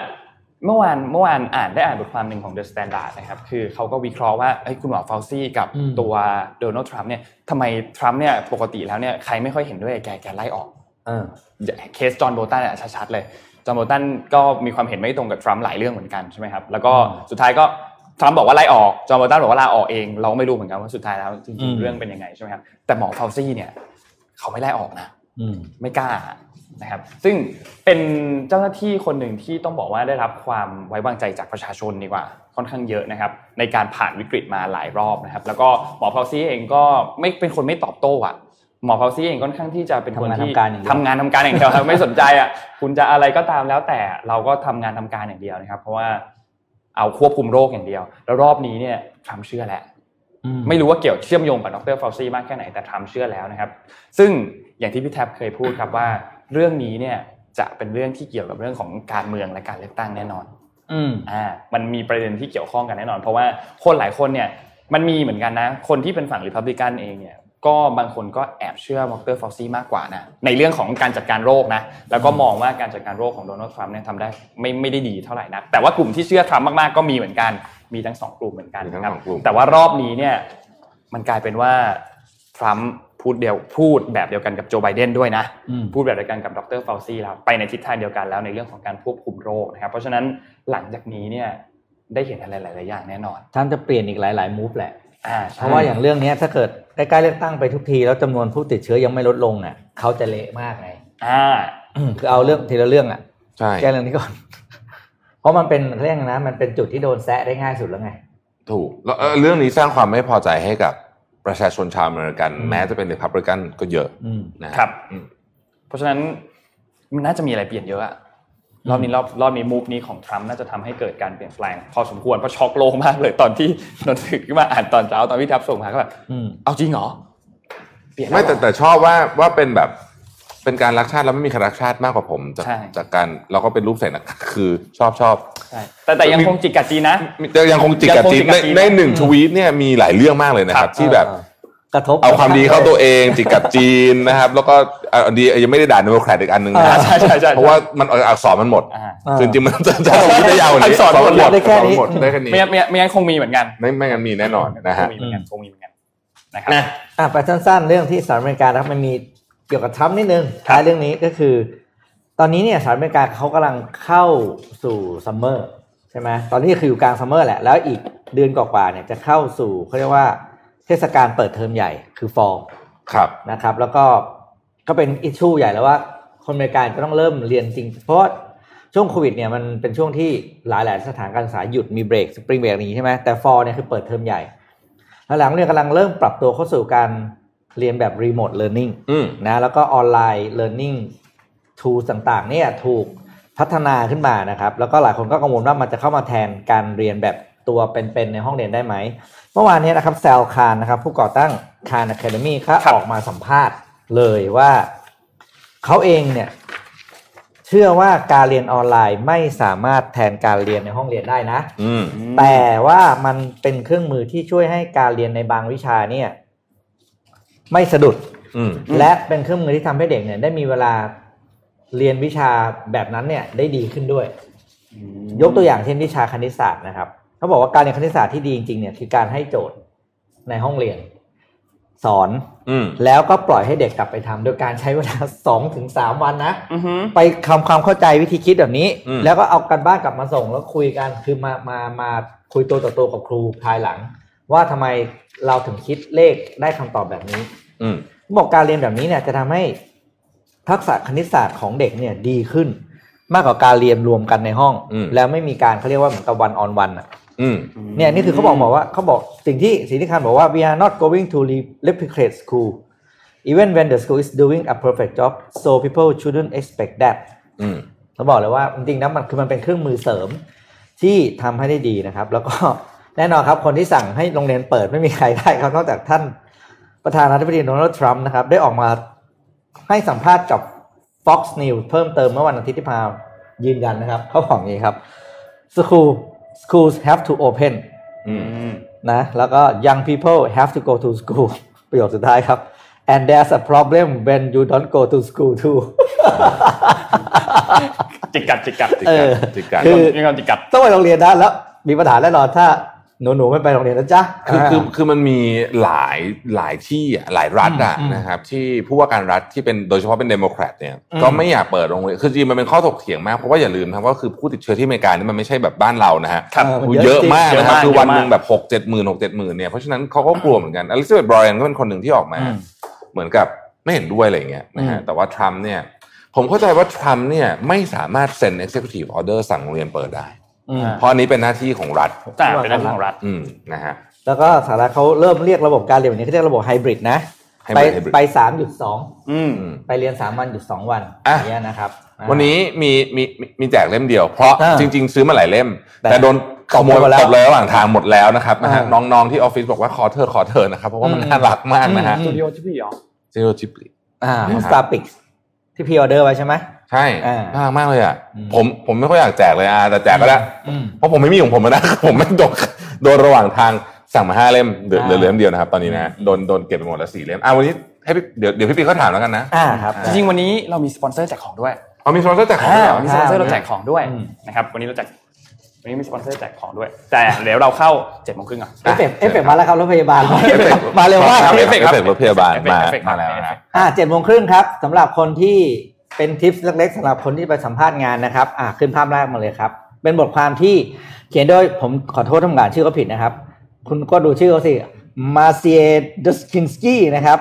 เมื่อวานเมื่อวานอ่านได้อ่านบทความหนึ่งของ The Standard นะครับ คือเขาก็วิเคราะห์ว่าเอ้ยคุณหมอฟาวซี่กับอืมตัวโดนัลด์ทรัมป์เนี่ยทำไมทรัมป์เนี่ยปกติแล้วเนี่ยใครไม่ค่อยเห็นด้วยแกแกไล่ออกเออเคสจอห์นโบตันอะชัดๆเลยจอห์นโบตันก็มีความเห็นไม่ตรงกับทรัมป์หลายเรื่องเหมือนกันใช่ไหมครับแล้วก็สุดท้ายก็ ทรัมป์บอกว่าไล่ออกจอห์นโบตันบอกว่าลาออกเอง เราก็ไม่รู้เหมือนกันว่าสุดท้ายแล้วจอืริงมๆเรื่องเป็นยังไงใช่ไหมครับแต่หมอฟาวซี่เนี่ย เขาไม่ไล่ออกนะอืมไม่กล้านะครับ ซึ่งเป็นเจ้าหน้าที่คนหนึ่งที่ต้องบอกว่าได้รับความไว้วางใจจากประชาชนดีกว่า ค่อนข้างเยอะนะครับ ในการผ่านวิกฤตมาหลายรอบนะครับ แล้วก็หมอพาวซี่เองก็ไม่เป็นคนไม่ตอบโต้อะหมอพาวซี่เองค่อนข้างที่จะเป็นคนทำงานที่ทำการอย่างเดียวทำงานทำการอย่างเดียวครับไม่สนใจอะคุณจะอะไรก็ตามแล้วแต่เราก็ทำงานทำการอย่างเดียวนะครับ เพราะว่า เอาควบคุมโรคอย่างเดียว แล้วรอบนี้เนี่ยทรัมป์เชื่อแล้วไม่รู้ว่าเกี่ยวเชื่อมโยงกับดรฟาวซี่มากแค่ไหนแต่ทรัมป์เชื่อแล้วนะครับ ซึ่งอย่างที่พี่แท็บเคยพูดครับว่า เรื่องนี้เนี่ยจะเป็นเรื่องที่เกี่ยวกับเรื่องของการเมืองและการเลือกตั้งแน่นอน อืมอ่า มันมีประเด็นที่เกี่ยวข้องกันแน่นอน เพราะว่าคนหลายคนเนี่ยมันมีเหมือนกันนะ คนที่เป็นฝั่งริพับลิกันเองเนี่ย ก็บางคนก็แอบเชื่อดรฟาวซี่มากกว่านะในเรื่องของการจัดการโรคนะแล้วก็มองว่าการจัดการโรคของโดนัลด์ทรัมป์เนี่ยทำได้ไม่ไม่ได้ดีเท่าไหร่นะแต่ว่ากลุ่มที่เชื่อทรัมป์มากๆก็มีเหมือนกันมีทั้งสองกลุ่มเหมือนกันมีทั้งนะครับสองกลุ่มแต่ว่ารอบนี้เนี่ยมันกลายเป็นว่าทรัมป์พูดเดียวพูดแบบเดียวกันกับโจไบเดนด้วยนะอืมพูดแบบเดียวกันกับดรฟาวซี่แล้วไปในทิศทางเดียวกันแล้วในเรื่องของการควบคุมโรคนะครับเพราะฉะนั้นหลังจากนี้เนี่ยได้เห็นอะไรหลาย ๆ อย่างแน่นอนท่านจะเปลี่ยนอีกหลาย ๆ มูฟแหละอ่า เพใช่ราะว่าอย่างเรื่องเนี้ยถ้าเกิดใกล้ๆเลือกตั้งไปทุกที แล้วจำนวนผู้ติดเชื้อยังไม่ลดลงเนี่ยเขาจะเละมากไงอ่าอืมคือเอาเรื่องทีละเรื่องอะใช่แก้เรื่องนี้ก่อน เพราะมันเป็นเรื่องนะ มันเป็นจุดที่โดนแซะได้ง่ายสุดแล้วไง ถูกแล้วเอ่อเรื่องนี้สร้างความไม่พอใจให้กับประชาชนชาวอเมริกันอืมแม้จะเป็น r พับริกันก็เยอะอืมนะครับอืมเพราะฉะนั้นมันน่าจะมีอะไรเปลี่ยนเยอะอะ รอบนี้รอบรอบนี้มูฟนี้ของทรัมป์น่าจะทำให้เกิดการเปลี่ยนแปลง พอสมควรเพราะช็อกโลกมากเลยตอนที่นนท์ถึกขึ้นมาอ่านตอนเช้าตอนพี่ทับส่งมาก็แบบอืมเอาจริงเหรอเปลี่ยนไม่แต่ล้วเหรอแต่ชอบว่าว่าเป็นแบบเป็นการรักชาติแล้วไม่มีใครรักชาติมากกว่าผมจากใช่จากการเราก็เป็นรูปใส่หนะคือชอบชอบใช่แต่แต่ยังคงจิกกัดจีนนะแต่ยังคงจิกกัดจีนยังคงจิกกัดจีนในในหนึ่งทวีตเนี่ยมีหลายเรื่องมากเลยนะครับ ที่แบบเออ กระทบเอาความดีเข้าตัวเองจิกกัดจีนนะครับ แล้วก็อะอันดียังไม่ได้ด่าโนแครตอีกอันหนึ่งนะอ่าใช่ใช่ใช่เพราะว่ามันอักษรมันหมดอ่าอ่าคือจริงๆมันจะจะได้ยาวกว่านี้อักษรหมดหมดได้แค่นี้หมดได้แค่นี้ไม่งั้นไม่งั้นไม่งั้นคงมีเหมือนกัน ไม่ไม่งั้นมีแน่นอนนะคฮะงมีเหมือนกันคงมีเหมือนกันนะครับอะไปสั้นๆ เรื่องที่สหรัฐอเมริกานะครับมันมีเกี่ยวกับทรัมป์นิดนึงครับท้ายเรื่องนี้ก็คือ ตอนนี้เนี่ยสหรัฐอเมริกาเขากำลังเข้าสู่ summer ใช่ไหมตอนนี้คืออยู่กลาง summer แหละแล้วอีกเดือนกว่าๆเนี่ยจะเข้าสู่เขาเรียกว่า เทศกาลเปิดเทอมใหญ่คือ fall ครับนะครับ แล้วก็ก็เป็น issue ใหญ่แล้วว่า คนอเมริกันจะต้องเริ่มเรียนจริง เพราะว่าช่วงโควิดเนี่ยมันเป็นช่วงที่หลายๆสถานการศึกษาหยุดมี break spring break นี้ใช่ไหมแต่ fall เนี่ยคือเปิดเทอมใหญ่แล้วหลังเนี่ยกำลังเริ่มปรับตัวเข้าสู่การเรียนแบบ remote learning อืมนะแล้วก็ online learning tool ต่างๆเนี่ยถูกพัฒนาขึ้นมานะครับ แล้วก็หลายคนก็กังวลว่ามันจะเข้ามาแทนการเรียนแบบ ตัวเป็นๆในห้องเรียนได้ไหม เมื่อวานนี้นะครับ Sal Khan นะครับผู้ก่อตั้ง Khan Academy เขาครับออกมาสัมภาษณ์เลยว่าเขาเองเนี่ยเชื่อว่าการเรียนออนไลน์ไม่สามารถแทนการเรียนในห้องเรียนได้นะอืมแต่ว่ามันเป็นเครื่องมือที่ช่วยให้การเรียนในบางวิชาเนี่ย ไม่สะดุดอืมและเป็นเครื่องมือที่ทำให้เด็กเนี่ย ได้มีเวลาเรียนวิชาแบบนั้นเนี่ย ได้ดีขึ้นด้วย ยกตัวอย่างเช่นวิชาคณิตศาสตร์นะครับ เขาบอกว่าการเรียนคณิตศาสตร์ที่ดีจริงๆเนี่ยคือการให้โจทย์ในห้องเรียน สอนอืมแล้วก็ปล่อยให้เด็กกลับไปทำโดยการใช้เวลาสองถึงสามวันนะอือฮึไปทำความเข้าใจวิธีคิดแบบนี้อืมแล้วก็เอากันบ้านกลับมาส่งแล้วคุยกันคือมามามาคุยตัวต่อตัวกับครูภายหลัง ว่าทำไมเราถึงคิดเลขได้คำตอบแบบนี้ อืมบอกการเรียนแบบนี้เนี่ยจะทำให้ทักษะคณิตศาสตร์ของเด็กเนี่ยดีขึ้น มากกว่าการเรียนรวมกันในห้องอืมแล้วไม่มีการเขาเรียกว่าเหมือนกับวันออนวันอะอืม เนี่ยนี่คือเขาบอกบอกว่าเขาบอกสิ่งที่สิ่งที่คันบอกว่า we are not going to re- replicate school even when the school is doing a perfect job so people shouldn't expect that อืมเขาบอกเลยว่าจริงๆนะมันคือมันเป็นเครื่องมือเสริมที่ทำให้ได้ดีนะครับ แล้วก็แน่นอนครับ คนที่สั่งให้โรงเรียนเปิดไม่มีใครได้ครับนอกจากท่านประธานาธิบดีโดนัลด์ทรัมป์นะครับ ได้ออกมาให้สัมภาษณ์กับ Fox News เพิ่มเติมเมื่อวันอาทิตย์ที่ผ่านมายืนยันนะครับ เขาบอกอย่างนี้ครับ school schools have to open อืมอืมนะแล้วก็ young people have to go to school ประโยคสุดท้ายครับ and there's a problem when you don't go to school too จิกกัดจิกกัดจิกเอกัดอจิกกัดคือมีความจิกกัดต้องไปโรงเรียนนะแล้วมีปัญหาแน่นอนถ้า หนูหนูๆไม่ไปโรงเรียนนะจ๊ะคือคือคือมันมีหลายหลายที่อะหลายรัฐอะอืมนะครับที่ผู้ว่าการรัฐที่เป็นโดยเฉพาะเป็นเดโมแครตเนี่ยอืมก็ไม่อยากเปิดโรงเรียนคือจริงๆมันเป็นข้อถกเถียงมากเพราะว่าอย่าลืมนะครับว่าคือผู้ติดเชื้อที่อเมริกานี่มันไม่ใช่แบบบ้านเรานะฮะครับมันเยอะมากเยอะนะครับมากคือวันเยอะมากหนึ่งแบบหกเจ็ดหมื่นหกเจ็ดหมื่นเนี่ยเพราะฉะนั้นเขาก็กลัวเหมือนกันอลิซาเบธบรอยนก็เป็นคนหนึ่งที่ออกมาอืมเหมือนกับไม่เห็นด้วยอะไรอย่างเงี้ยนะฮะอืมแต่ว่าทรัมป์เนี่ยผมเข้าใจว่าทรัมป์เนี่ยไม่สามารถเซ็น executive order สั่งโรงเรียนเปิดได้อืม เพราะอันนี้เป็นหน้าที่ของรัฐแต่เป็นหน้าที่ของรัฐอืมนะฮะแล้วก็สหรัฐเขาเริ่มเรียกระบบการเรียนแบบนี้เขาเรียกระบบไฮบริดนะ hybrid ไป hybrid ไปสามหยุดสองอืมอืมไปเรียนสามวันหยุดสองวันอะอย่างเงี้ยนะครับอ่าวันนี้มีมีมีมีแจกเล่มเดียว เพราะอ่าจริง ๆ ซื้อมาหลายเล่ม แต่แต่โดนขโมยขโมยหมดแล้วตบเลยระหว่างทางหมดแล้วนะครับนะฮะอ่าน้องๆที่ออฟฟิศบอกว่าขอเธอขอเธอนะครับเพราะว่ามันอืมน่ารักมากนะฮะอืสตูดิโอที่พี่เหรอซีโร่จิปลีอ่านะครับสตาร์ปิกที่พีออเดอร์ไว้ใช่ไหม ใช่อ่าน่ารักมากเลยอะอืมผมผมไม่ค่อยอยากแจกเลยอะแต่แจกก็ได้อืมเพราะผมไม่มีของผมนะผมไม่โดนโดนระหว่างทางสั่งมาห้าเล่มเหลืออ่าเหลือเล่มเดียวนะครับ ตอนนี้นะโดนโดนเก็บไปหมดแล้วสี่เล่มอะวันนี้ให้พี่เดี๋ยวเดี๋ยวพี่ปีเขาถามแล้วกันนะอ่าครับจริงๆวันนี้เรามีสปอนเซอร์แจกของด้วยเอามีสปอนเซอร์แจกของอ่าด้วยเหรอวันนี้สปอนเซอร์เราแจกของด้วยอืมนะครับวันนี้เราแจกวันนี้มีสปอนเซอร์แจกของด้วย แต่เดี๋ยวเราเข้าเจ็ดโมงครึ่งอะเอฟเฟกต์เอฟเฟกต์มาแล้วครับรถพยาบาลเอฟเฟกต์มาเร็วมากครับเอฟเฟกต์ครับเอฟเฟกต์รถพยาบาลเอฟเฟกต์มาเอฟเฟกต์มาแล้วเอฟเฟนะกต์อ่าเจ็ดโมงครึ่งครับสำหรับคนที่ เป็นทิปเล็กๆสำหรับคนที่ไปสัมภาษณ์งานนะครับ อ่าขึ้นภาพแรกมาเลยครับ เป็นบทความที่เขียนโดยผมขอโทษถ้าอ่านชื่อเขาผิดนะครับ คุณก็ดูชื่อเขาสิมาเซียดสกินสกี้นะครับ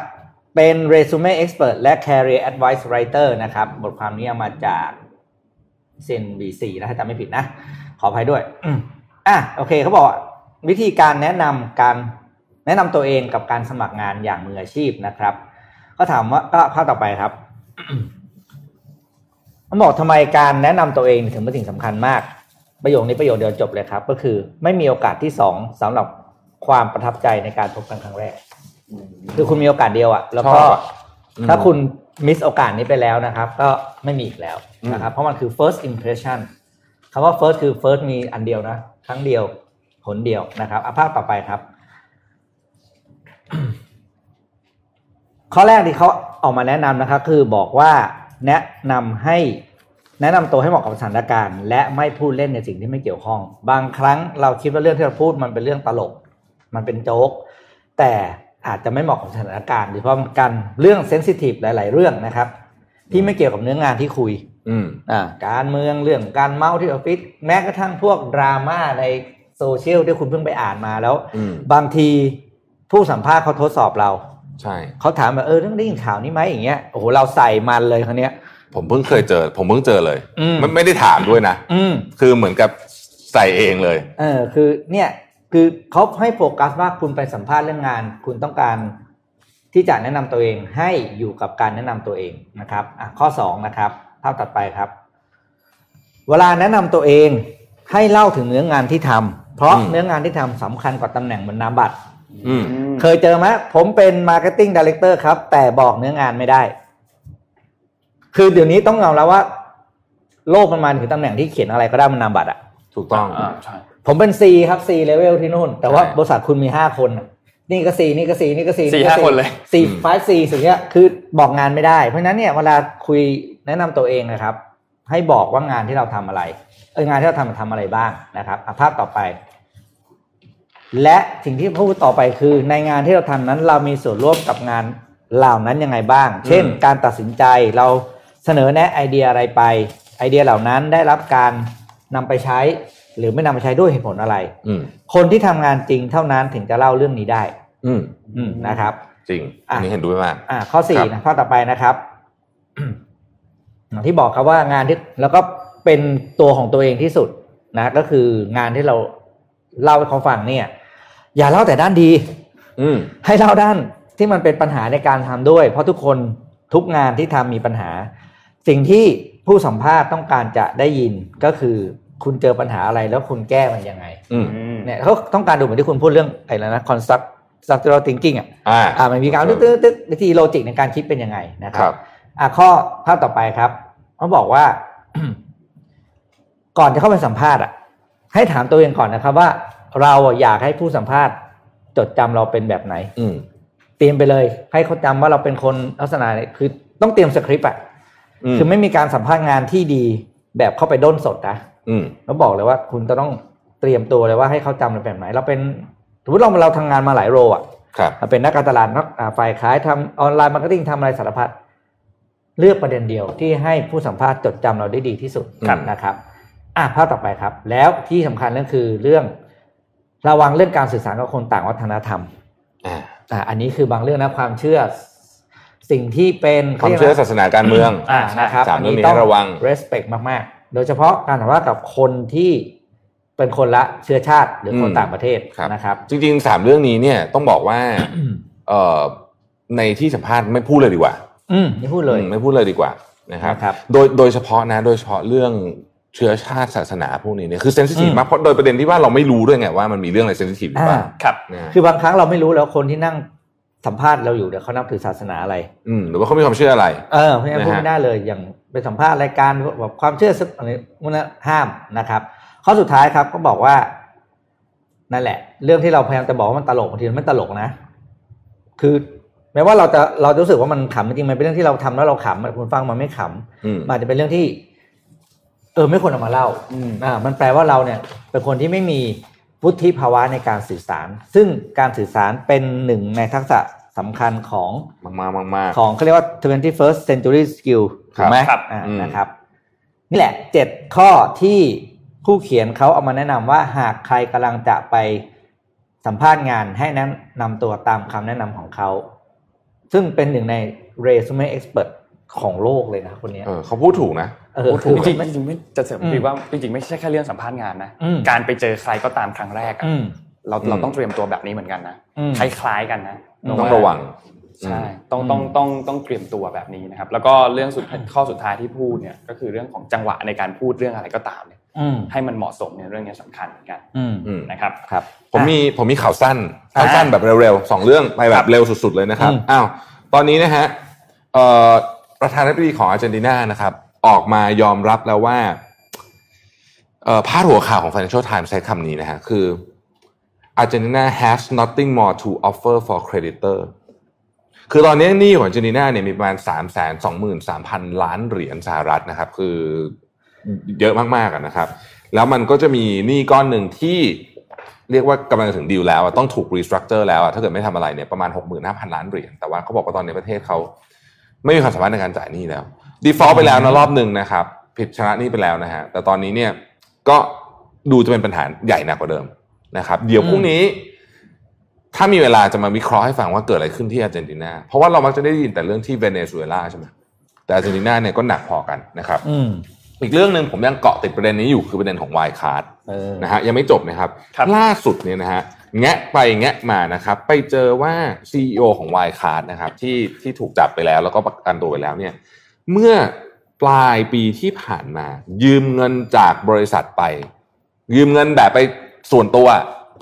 เป็น resume expert และ career advice writer นะครับ บทความนี้เอามาจาก CNBC นะถ้าจำไม่ผิดนะ ขออภัยด้วยอะโอเคเขาบอกว่าวิธีการแนะนำการแนะนำตัวเองกับการสมัครงานอย่างมืออาชีพนะครับ ก็ถามว่าก็ภาพต่อไปครับ มันบอกทำไมการแนะนำตัวเองถึงเป็นสิ่งสำคัญมาก ประโยคนี้ประโยคเดียวจบเลยครับ ก็คือไม่มีโอกาสที่สองสำหรับความประทับใจในการพบกันครั้งแรก คือคุณมีโอกาสเดียวอะแล้วก็ชอบอะอืมถ้าคุณมิสโอกาสนี้ไปแล้วนะครับ ก็ไม่มีอีกแล้วอืมนะครับ เพราะมันคือ first impression คำว่า first คือ first มีอันเดียวนะ ครั้งเดียวผลเดียวนะครับอาภาพต่อไปครับ ข้อแรกที่เขาออกมาแนะนำนะครับ คือบอกว่า แนะนำให้แนะนำตัวให้เหมาะกับสถานการณ์ และไม่พูดเล่นในสิ่งที่ไม่เกี่ยวข้อง บางครั้งเราคิดว่าเรื่องที่เราพูดมันเป็นเรื่องตลก มันเป็นโจ๊ก แต่อาจจะไม่เหมาะกับสถานการณ์โดยเฉพาะกันเรื่องเซนซิทีฟหลาย ๆ เรื่องนะครับ ที่ไม่เกี่ยวกับเนื้องานที่คุยอืมอ่าการเมืองเรื่องการเมาส์ที่ออฟฟิศแม้กระทั่งพวกดราม่าในโซเชียลที่คุณเพิ่งไปอ่านมาแล้วอืมบางทีผู้สัมภาษณ์เขาทดสอบเรา ใช่เขาถามแบบเออเรื่องได้ยินข่าวนี้ไหมอย่างเงี้ยโอ้โหเราใส่มันเลยครั้เนี้ย ผมเพิ่งเคยเจอ ผมเพิ่งเจอเลยอืมไม่ไม่ได้ถามด้วยนะอืมคือเหมือนกับใส่เองเลย เออ คือเนี่ยคือเขาให้โฟกัสว่าคุณไปสัมภาษณ์เรื่องงาน คุณต้องการที่จะแนะนำตัวเองให้อยู่กับการแนะนำตัวเองนะครับอะข้อสองนะครับภาพตัดไปครับ เวลาแนะนำตัวเองให้เล่าถึงเนื้องานที่ทำเพราะอืมเนื้องานที่ทำสำคัญกว่าตำแหน่งบนนามบัตรอืม เคยเจอไหมผมเป็น marketing director ครับ แต่บอกเนื้องานไม่ได้ คือเดี๋ยวนี้ต้องยอมรับว่า โลกมันมาถึงตำแหน่งที่เขียนอะไรก็ได้บนนามบัตรอะถูกต้องอ่าใช่ผมเป็น C ครับ C level ที่นู่น แต่ว่าใช่บริษัทคุณมีห้าคนน่ะนี่ก็ C นี่ก็ C นี่ก็ C สี่ห้าคนเลย C ไฟ C สิ่งเนี้ยคือบอกงานไม่ได้ เพราะฉะนั้นเนี่ยเวลาคุยแนะนำตัวเองนะครับ ให้บอกว่างานที่เราทำอะไรเเอองานที่เราทำมันทำอะไรบ้างนะครับอะภาพต่อไป และสิ่งที่พูดต่อไปคือในงานที่เราทำนั้นเรามีส่วนร่วมกับงานเหล่านั้นยังไงบ้าง เช่น การตัดสินใจเราเสนอแนะไอเดียอะไรไป ไอเดียเหล่านั้นได้รับการนำไปใช้ หรือไม่นำไปใช้ด้วยเหตุผลอะไรอืมคนที่ทำงานจริงเท่านั้นถึงจะเล่าเรื่องนี้ได้ อืมอืมนะครับ จริงอะอันนี้เห็นด้วยมากอ่าข้อสี่ครับนะข้อต่อไปนะครับอย่างที่บอกครับว่างานที่แล้วก็เป็นตัวของตัวเองที่สุดนะ ก็คืองานที่เราเล่าให้เขาฟังเนี่ย อย่าเล่าแต่ด้านดี อืมให้เล่าด้านที่มันเป็นปัญหาในการทำด้วย เพราะทุกคนทุกงานที่ทำมีปัญหา สิ่งที่ผู้สัมภาษณ์ต้องการจะได้ยินก็คือคุณเจอปัญหาอะไรแล้วคุณแก้มันยังไงอืมเนี่ยเขาต้องการดูเหมือนที่คุณพูดเรื่องอะไรนะ construct structural thinking อะอ่าอ่ามันมีการตึ๊กตึ๊กตึ๊กวิธีโลจิกในการคิดเป็นยังไงนะคครัรับบอ่าข้อภาพต่อไปครับเขาบอกว่า ก่อนจะเข้าไปสัมภาษณ์อะ ให้ถามตัวเองก่อนนะครับว่า เราอะอยากให้ผู้สัมภาษณ์ จดจำเราเป็นแบบไหน อืมเตรียมไปเลย ให้เขาจำว่าเราเป็นคนลักษณะไหนคือต้องเตรียมสคริปต์อะอืมคือไม่มีการสัมภาษณ์งานที่ดีแบบเข้าไปด้นสดนะอืมแล้วบอกเลยว่าคุณจะต้องเตรียมตัวเลยว่าให้เขาจำเราแบบไหน เราเป็นสมมติเราเราทำงานมาหลาย role อะครับเราเป็นนักการตลาดนักอ่าฝ่ายขายทำ online marketing ทำอะไรสารพัดเลือกประเด็นเดียวที่ให้ผู้สัมภาษณ์จดจำเราได้ดีที่สุดครับนะครับ อะภาพต่อไปครับ แล้วที่สำคัญก็คือเรื่อง ระวังเรื่องการสื่อสารกับคนต่างวัฒนธรรมอ่าอะอันนี้คือบางเรื่องนะความเชื่อสิ่งที่เป็นความเชื่อศาสนาการเมืองอ่านะครับสามเรื่องนี้ต้ให้ระวัง respect มากๆ โดยเฉพาะการสัมภาษณ์กับคนที่เป็นคนละเชื้อชาติหรือคนอืมต่างประเทศครับนะครับ จริงๆสามเรื่องนี้เนี่ยต้องบอกว่าเอ่อในที่สัมภาษณ์ไม่พูดเลยดีกว่า อืมนี่พูดเลยอืมไม่พูดเลยดีกว่านะครับนะครับ โดยโดยเฉพาะนะ โดยเฉพาะเรื่อง เชื้อชาติศาสนาพวกนี้เนี่ยคือเซนซิทีฟอืมมากเพราะโดยประเด็นที่ว่าเราไม่รู้ด้วยไงว่ามันมีเรื่องอะไรเซนซิทีฟหรือเปล่าอ่าครับนะคือบางครั้งเราไม่รู้แล้วคนที่นั่งสัมภาษณ์เราอยู่เดี๋ยวเขานับถือศาสนาอะไร อืมหรือว่าเขามีความเชื่ออะไร เออเพราะฉะนั้นนะฮะพูดไม่ได้เลยอย่างไปสัมภาษณ์รายการแบบความเชื่อสักอะไรมันนะห้ามนะครับ ข้อสุดท้ายครับก็บอกว่า นั่นแหละ เรื่องที่เราพยายามจะบอกว่ามันตลกบางทีมันไม่ตลกนะ คือแม้ว่าเราจะเราจะรู้สึกว่ามันขำจริงๆมันเป็นเรื่องที่เราทำแล้วเราขำคุณฟังมันไม่ขำอืมมันอาจจะเป็นเรื่องที่เออไม่ควรเอามาเล่าอืมอ่ามันแปลว่าเราเนี่ยเป็นคนที่ไม่มีวุฒิภาวะในการสื่อสาร ซึ่งการสื่อสารเป็นหนึ่งในทักษะสำคัญของมากมากมากมากของเขาเรียกว่า 21st century skill ครัถูบกไหมครับอ่าอืมนะครับ นี่แหละเจ็ดข้อที่ผู้เขียนเขาเอามาแนะนำว่าหากใครกำลังจะไปสัมภาษณ์งานให้แนะนำตัวตามคำแนะนำของเขา ซึ่งเป็นหนึ่งใน resume expert ของโลกเลยนะคนเนี้ยเออเขาพูดถูกนะ เออพูดจถูกริงๆจริงๆไม่จะเสริมอืมดีว่าจริงๆไม่ใช่แค่เรื่องสัมภาษณ์งานนะอืมการไปเจอใครก็ตามครั้งแรกอะอืมเราอืมเราต้องเตรียมตัวแบบนี้เหมือนกันนะอืมคล้ายๆกันนะอืมต้องระวังใช่อืมต้องต้องต้องต้องเตรียมตัวแบบนี้นะครับ แล้วก็เรื่องสุดข้อสุดท้ายที่พูดเนี่ยก็คือเรื่องของจังหวะในการพูดเรื่องอะไรก็ตามเนี่ยอืมให้มันเหมาะสมเนี่ยเรื่องนี้สำคัญเหมือนกันอืมอืมนะครับครับ ผมมีผมมีข่าวสั้นอ่าสั้นๆแบบเร็วๆสองเรื่องไปแบบเร็วสุด ๆเลยนะครับอืมอ้าวตอนนี้นะฮะเอ่อประธานาธิบดีของอาร์เจนตินานะครับ ออกมายอมรับแล้วว่าพาดหัวข่าวของ Financial Times ใช้คำนี้นะฮะ คือ Argentina has nothing more to offer for creditor คือตอนนี้หนี้ของอาร์เจนตินาเนี่ยมีประมาณ 3 2 3 0 0 0 ล้านเหรียญสหรัฐนะครับ คือเยอะมากๆนะครับ แล้วมันก็จะมีหนี้ก้อนหนึ่งที่เรียกว่ากำลังถึง due แล้วต้องถูก restructure แล้วถ้าเกิดไม่ทำอะไรเนี่ยประมาณ 65,000 ล้านเหรียญแต่ว่าเขาบอกว่าตอนนี้ประเทศเขาไม่มีความสามารถในการจ่ายหนี้แล้ว default ไปแล้วนะรอบหนึ่งนะครับ ผิดชำระหนี้ไปแล้วนะฮะแต่ตอนนี้เนี่ยก็ดูจะเป็นปัญหาใหญ่หนักกว่าเดิมนะครับ เดี๋ยวพรุ่งนี้ ถ้ามีเวลาจะมาวิเคราะห์ให้ฟังว่าเกิดอะไรขึ้นที่อาร์เจนตินาเพราะว่าเรามักจะได้ยินแต่เรื่องที่เวเนซุเอลาใช่ไหมแต่อาร์เจนตินาเนี่ยก็หนักพอกันนะครับอืมอีกเรื่องหนึ่งผมยังเกาะติดประเด็นนี้อยู่คือประเด็นของ Wirecard เออนะฮะยังไม่จบนะครับครับ ล่าสุดเนี่ยนะฮะแงะไปแงะมานะครับ ไปเจอว่า CEO ของ Wirecard นะครับที่ที่ถูกจับไปแล้วแล้วก็ประกันตัวไปแล้วเนี่ย เมื่อปลายปีที่ผ่านมา ยืมเงินจากบริษัทไป ยืมเงินแบบไปส่วนตัว